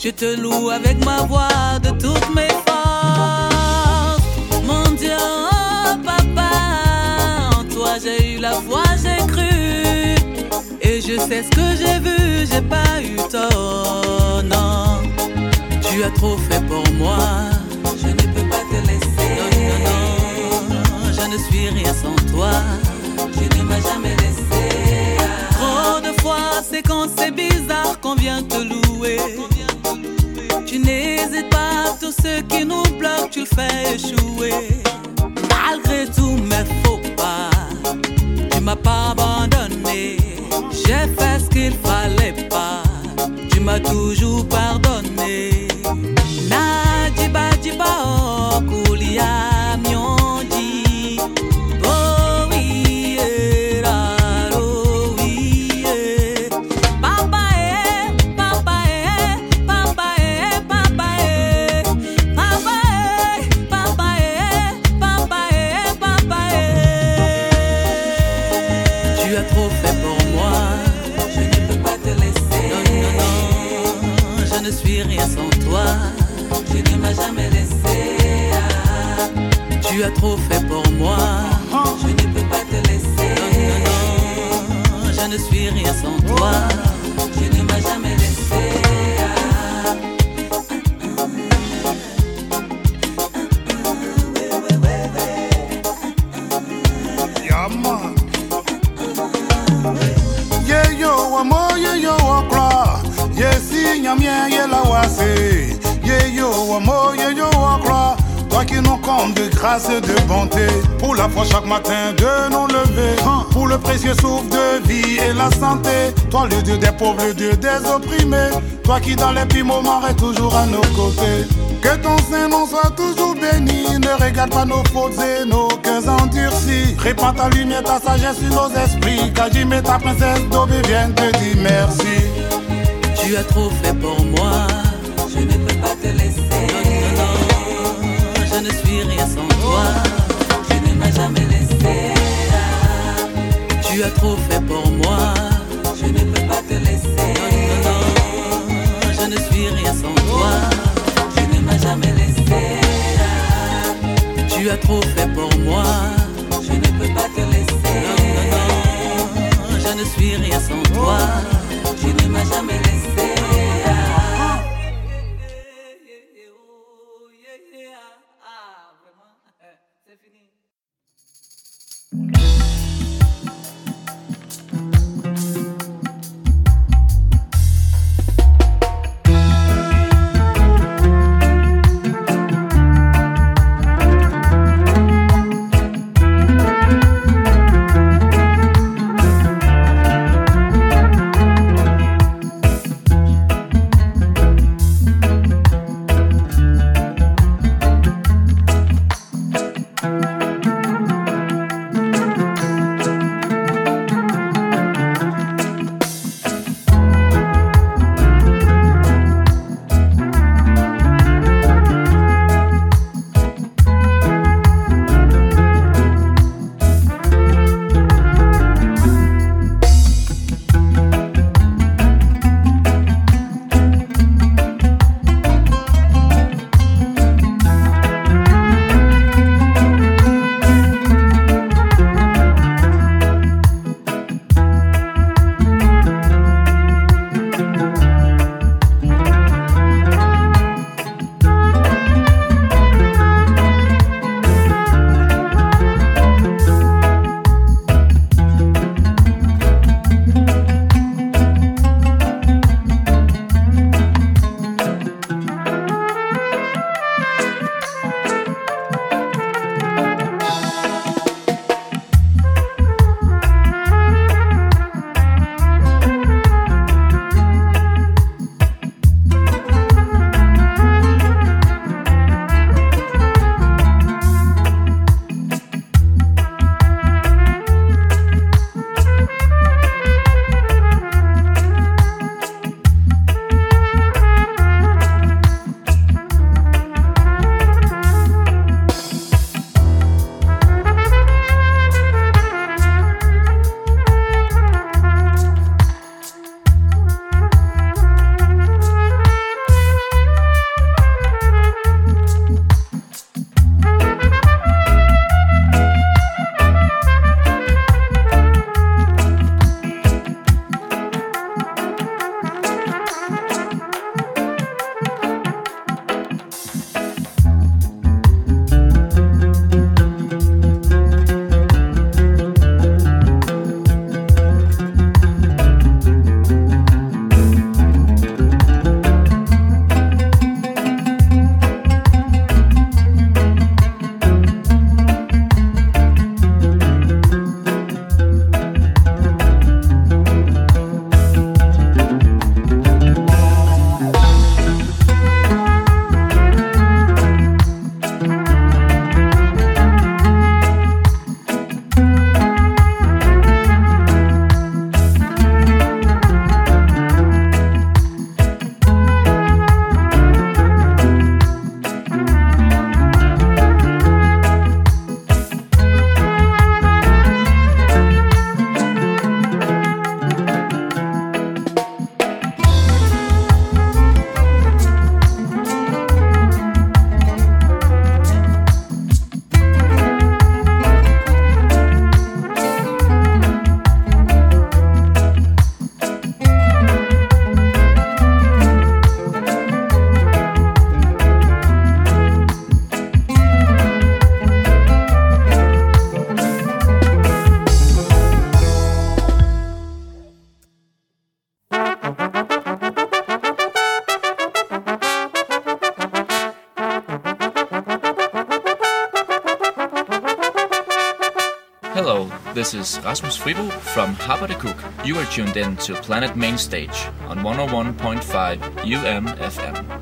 [SPEAKER 5] Je
[SPEAKER 18] te loue avec ma voix de toutes mes forces. Mon Dieu, oh, papa, en toi j'ai eu la foi, j'ai cru. Et je sais ce que j'ai vu, j'ai pas eu tort, non. Tu as trop fait pour moi. Je ne peux pas te laisser. Non, non, non, je ne suis rien sans toi. Tu ne m'as jamais laissé. Trop de fois, c'est quand c'est bizarre qu'on vient te louer. Tout ce qui nous bloque, tu le fais échouer. Malgré tous mes faux pas, tu m'as pas abandonné. J'ai fait ce qu'il fallait pas, tu m'as toujours pardonné. Trop fait
[SPEAKER 19] de grâce et de bonté. Pour la foi chaque matin de nous lever. Hein, Pour le précieux souffle de vie et la santé. Toi, le Dieu des pauvres, le Dieu des opprimés. Toi qui dans les pires moments est toujours à nos côtés. Que ton Saint-Nom soit toujours béni. Ne regarde pas nos fautes et nos cœurs endurcis. Répand ta lumière, ta sagesse sur nos esprits. Kajim et ta princesse d'Aubé viennent te dire merci.
[SPEAKER 18] Tu as trop fait pour moi. Je ne peux pas te laisser. Rien sans toi. Tu ne m'as jamais laissé. Tu as trop fait pour moi. Je ne peux pas te laisser. Non, non, non, je ne suis rien sans toi. Tu ne m'as jamais laissé. Tu as trop fait pour moi. Je ne peux pas te laisser. Non, non, non, je ne suis rien sans toi.
[SPEAKER 20] This is Rasmus Fribo from Harper the Cook. You are tuned in to Planet Main Stage on 101.5 UMFM.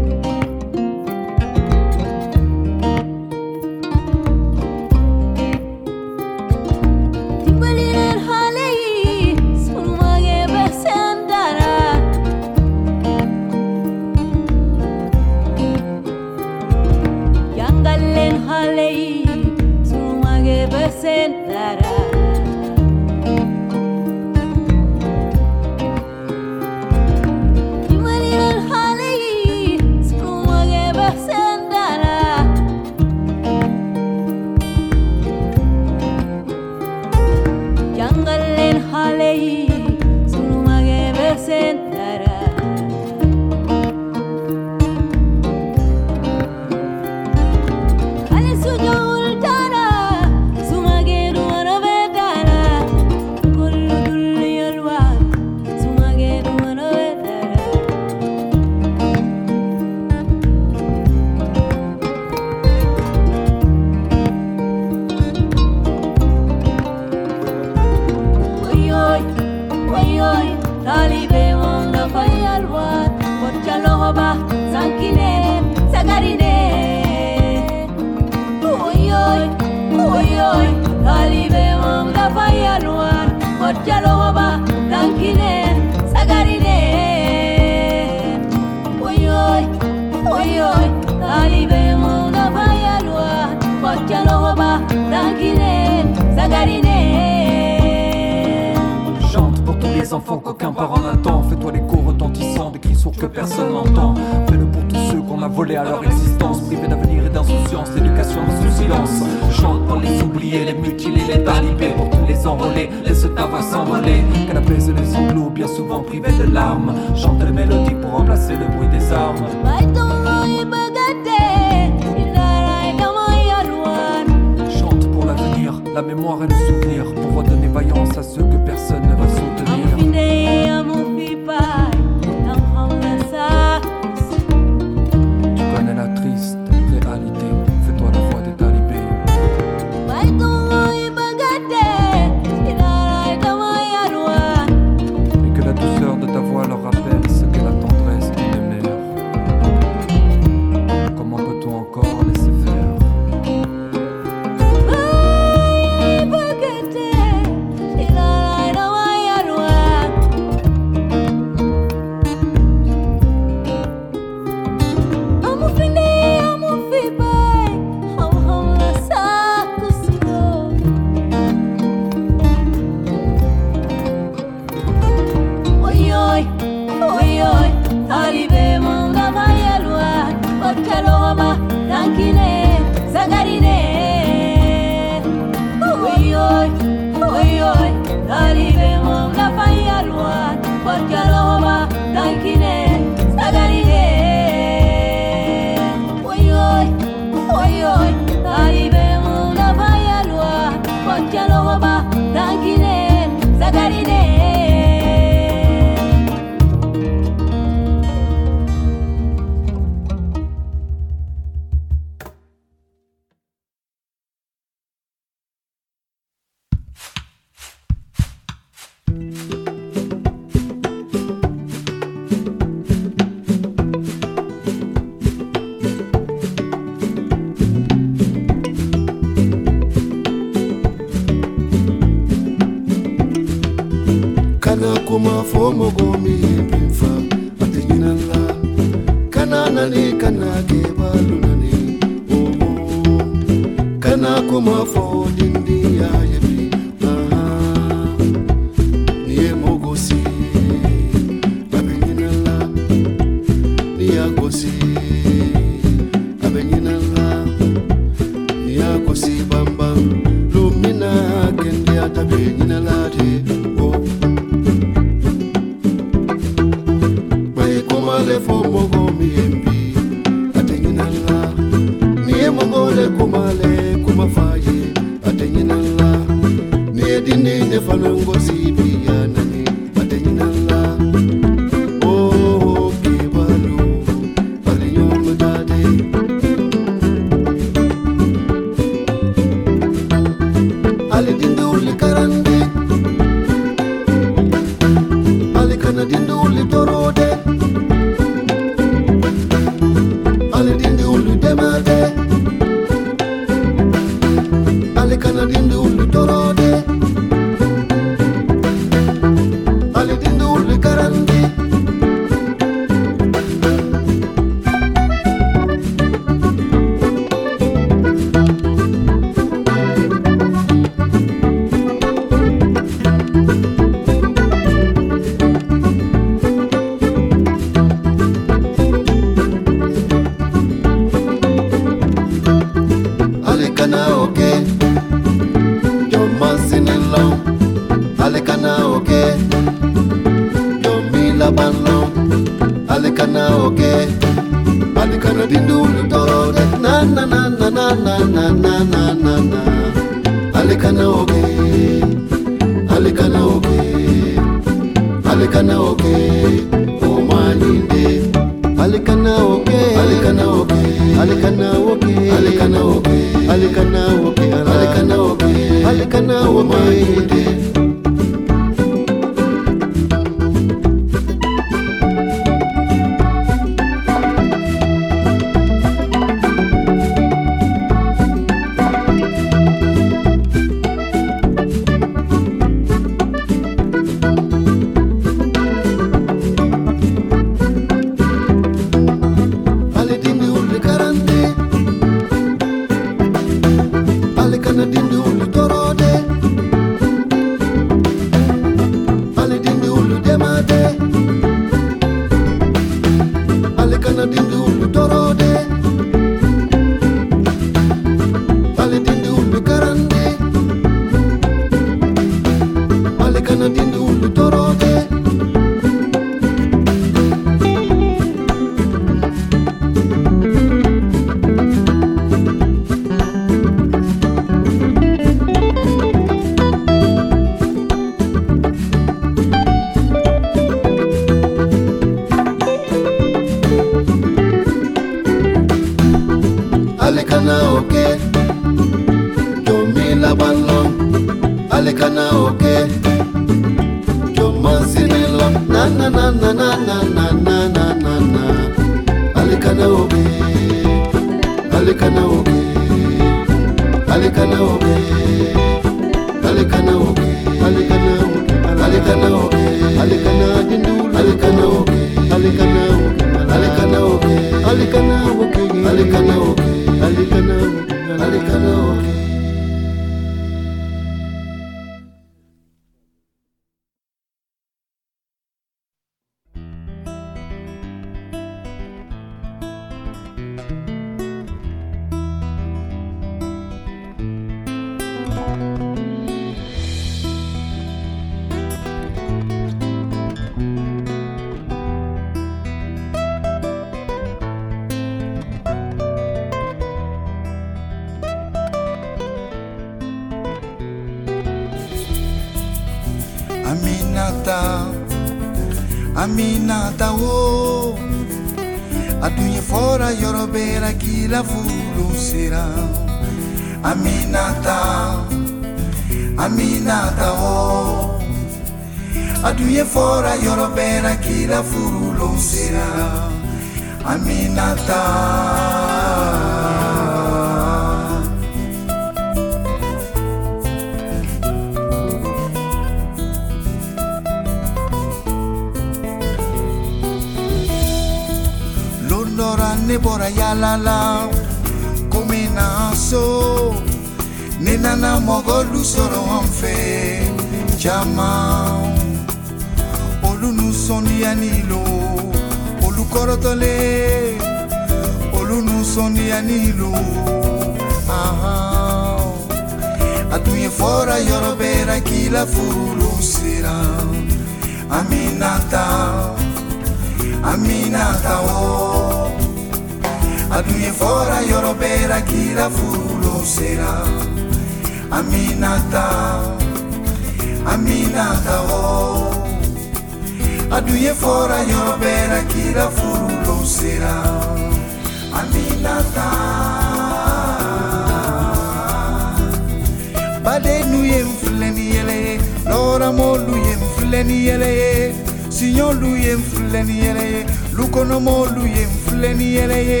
[SPEAKER 3] Ni
[SPEAKER 21] yɛlɛ ye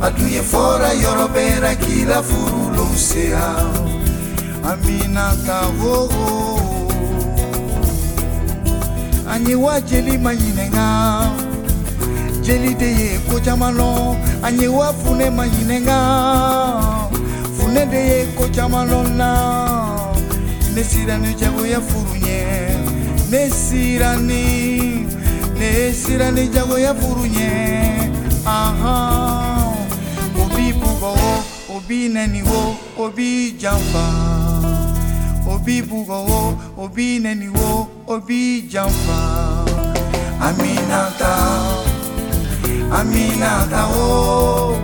[SPEAKER 21] a dun ye fɔra yɔrɔ bɛɛ k'i la furu lo sera aminata wogo an ye wa jeli ma ɲinɛnka jeli de ye ko caman lɔn an ye wa funɛ ma ɲinɛnka funɛ de ye ko caman lɔn na. Ne sira ni jagoya furu ɲɛ nesirani nesirani jago ya furunye. Aha. Obi bugo obi nani wo obi jamfa obi bugo obi nani wo obi jamfa aminata aminata o.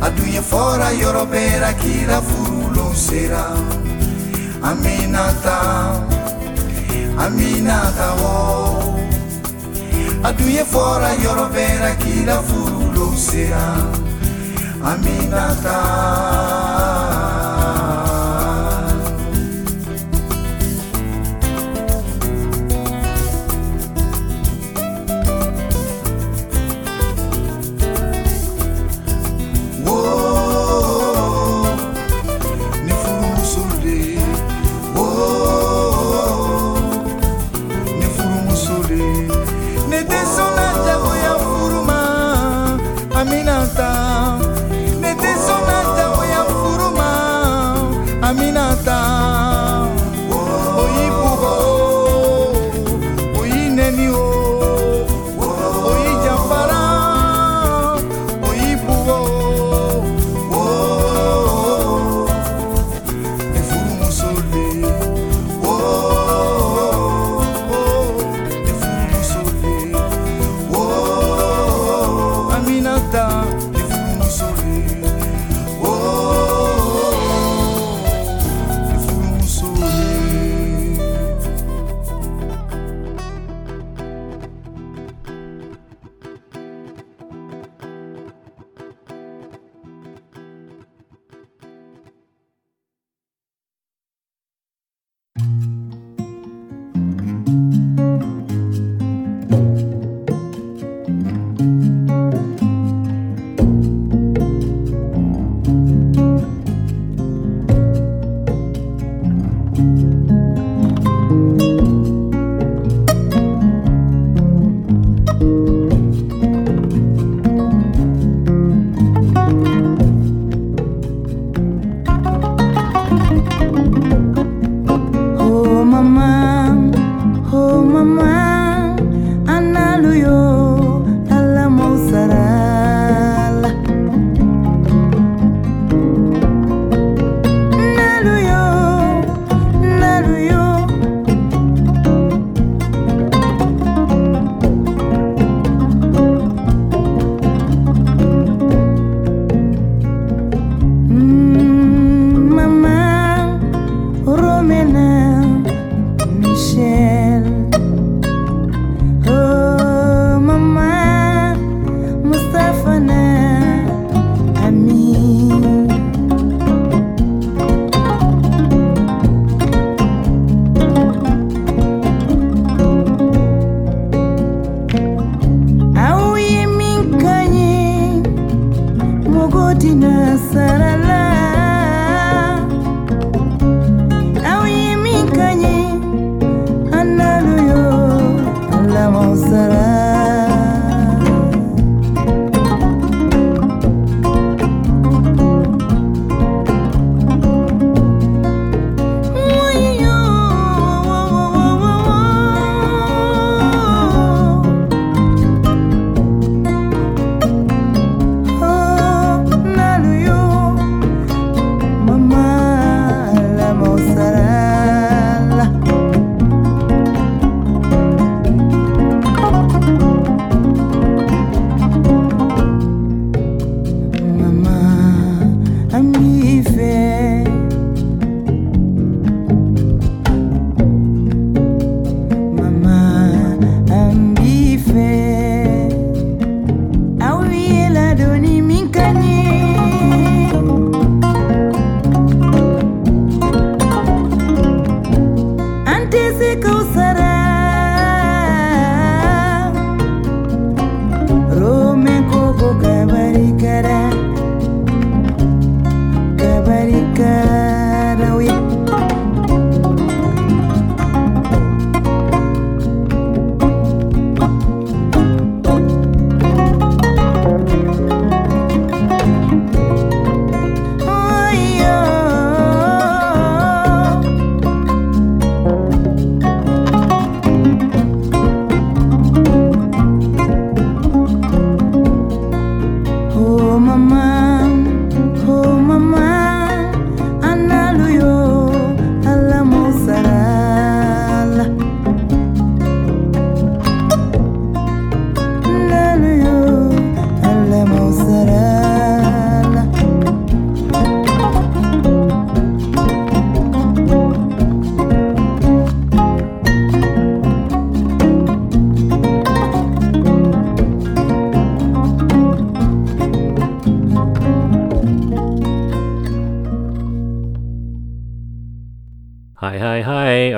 [SPEAKER 21] Aduye fora yorobera kila furulonsera aminata aminata o a dun ye fɔra yɔrɔ bɛɛ la k'i la furu lon sera aminata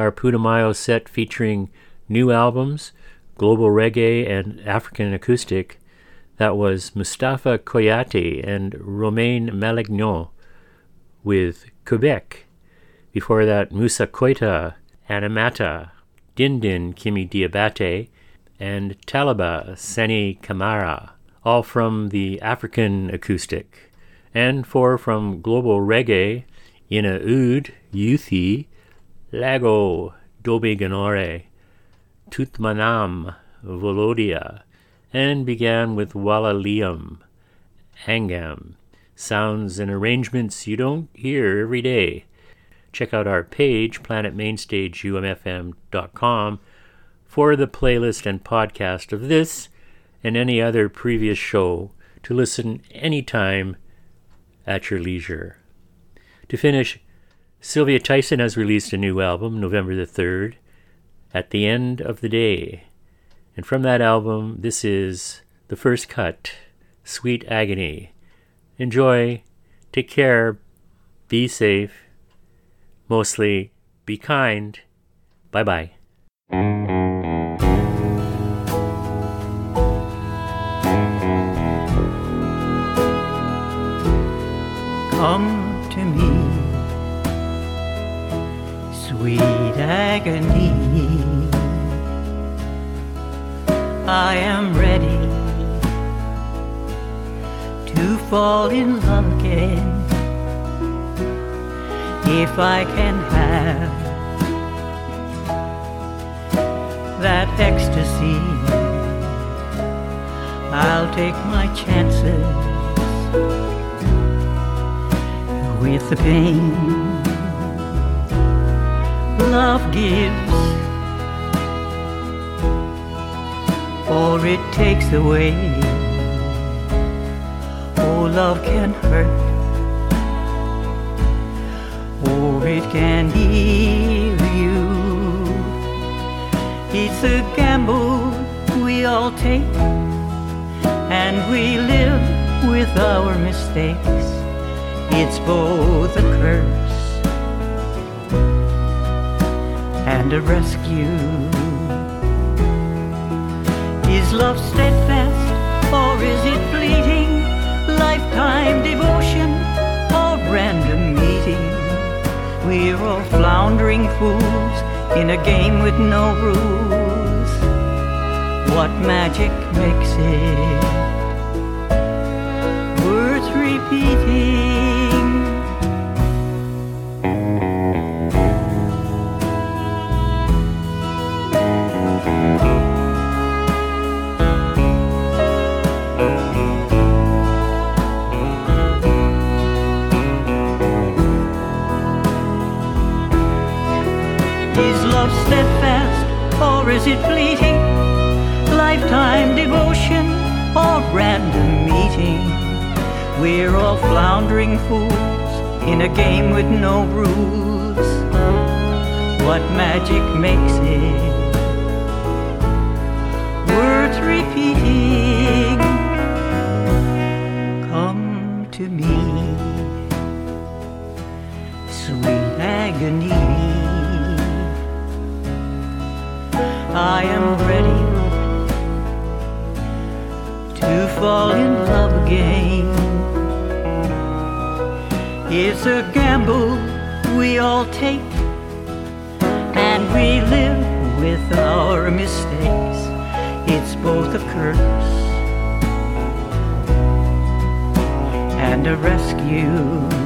[SPEAKER 1] Our Putumayo set featuring new albums, global reggae and African acoustic. That was Mustafa Koyate and Romain Malignon with Quebec. Before that, Musa Koita, Anamata, Dindin Kimi Diabate, and Talaba Seni Kamara, all from the African acoustic. And four from global reggae, Ina Oud, Youthi, Lago, Dobe Ganore, Tutmanam, Volodia, and began with Walla Liam, Angam, sounds and arrangements you don't hear every day. Check out our page, planetmainstageumfm.com, for the playlist and podcast of this and any other previous show to listen anytime at your leisure. To finish, Sylvia Tyson has released a new album November the 3rd, At the End of the Day. And from that album, this is the first cut, Sweet Agony. Enjoy, take care, be safe, mostly be kind. Bye bye.
[SPEAKER 22] Agony. I am ready to fall in love again if I can have that ecstasy. I'll take my chances with the pain love gives, or it takes away. Oh, love can hurt, or it can heal you. It's a gamble we all take, and we live with our mistakes. It's both a curse and a rescue. Is love steadfast or is it fleeting? Lifetime devotion or random meeting? We're all floundering fools in a game with no rules. What magic makes it worth repeating? Is it fleeting? Lifetime devotion or random meeting? We're all floundering fools in a game with no rules. What magic makes it worth repeating? Come to me, sweet agony. I am ready to fall in love again. It's a gamble we all take, and we live with our mistakes. It's both a curse and a rescue.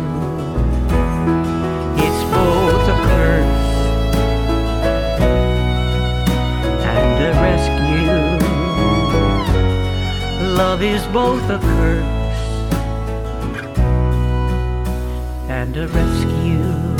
[SPEAKER 22] Love is both a curse and a rescue.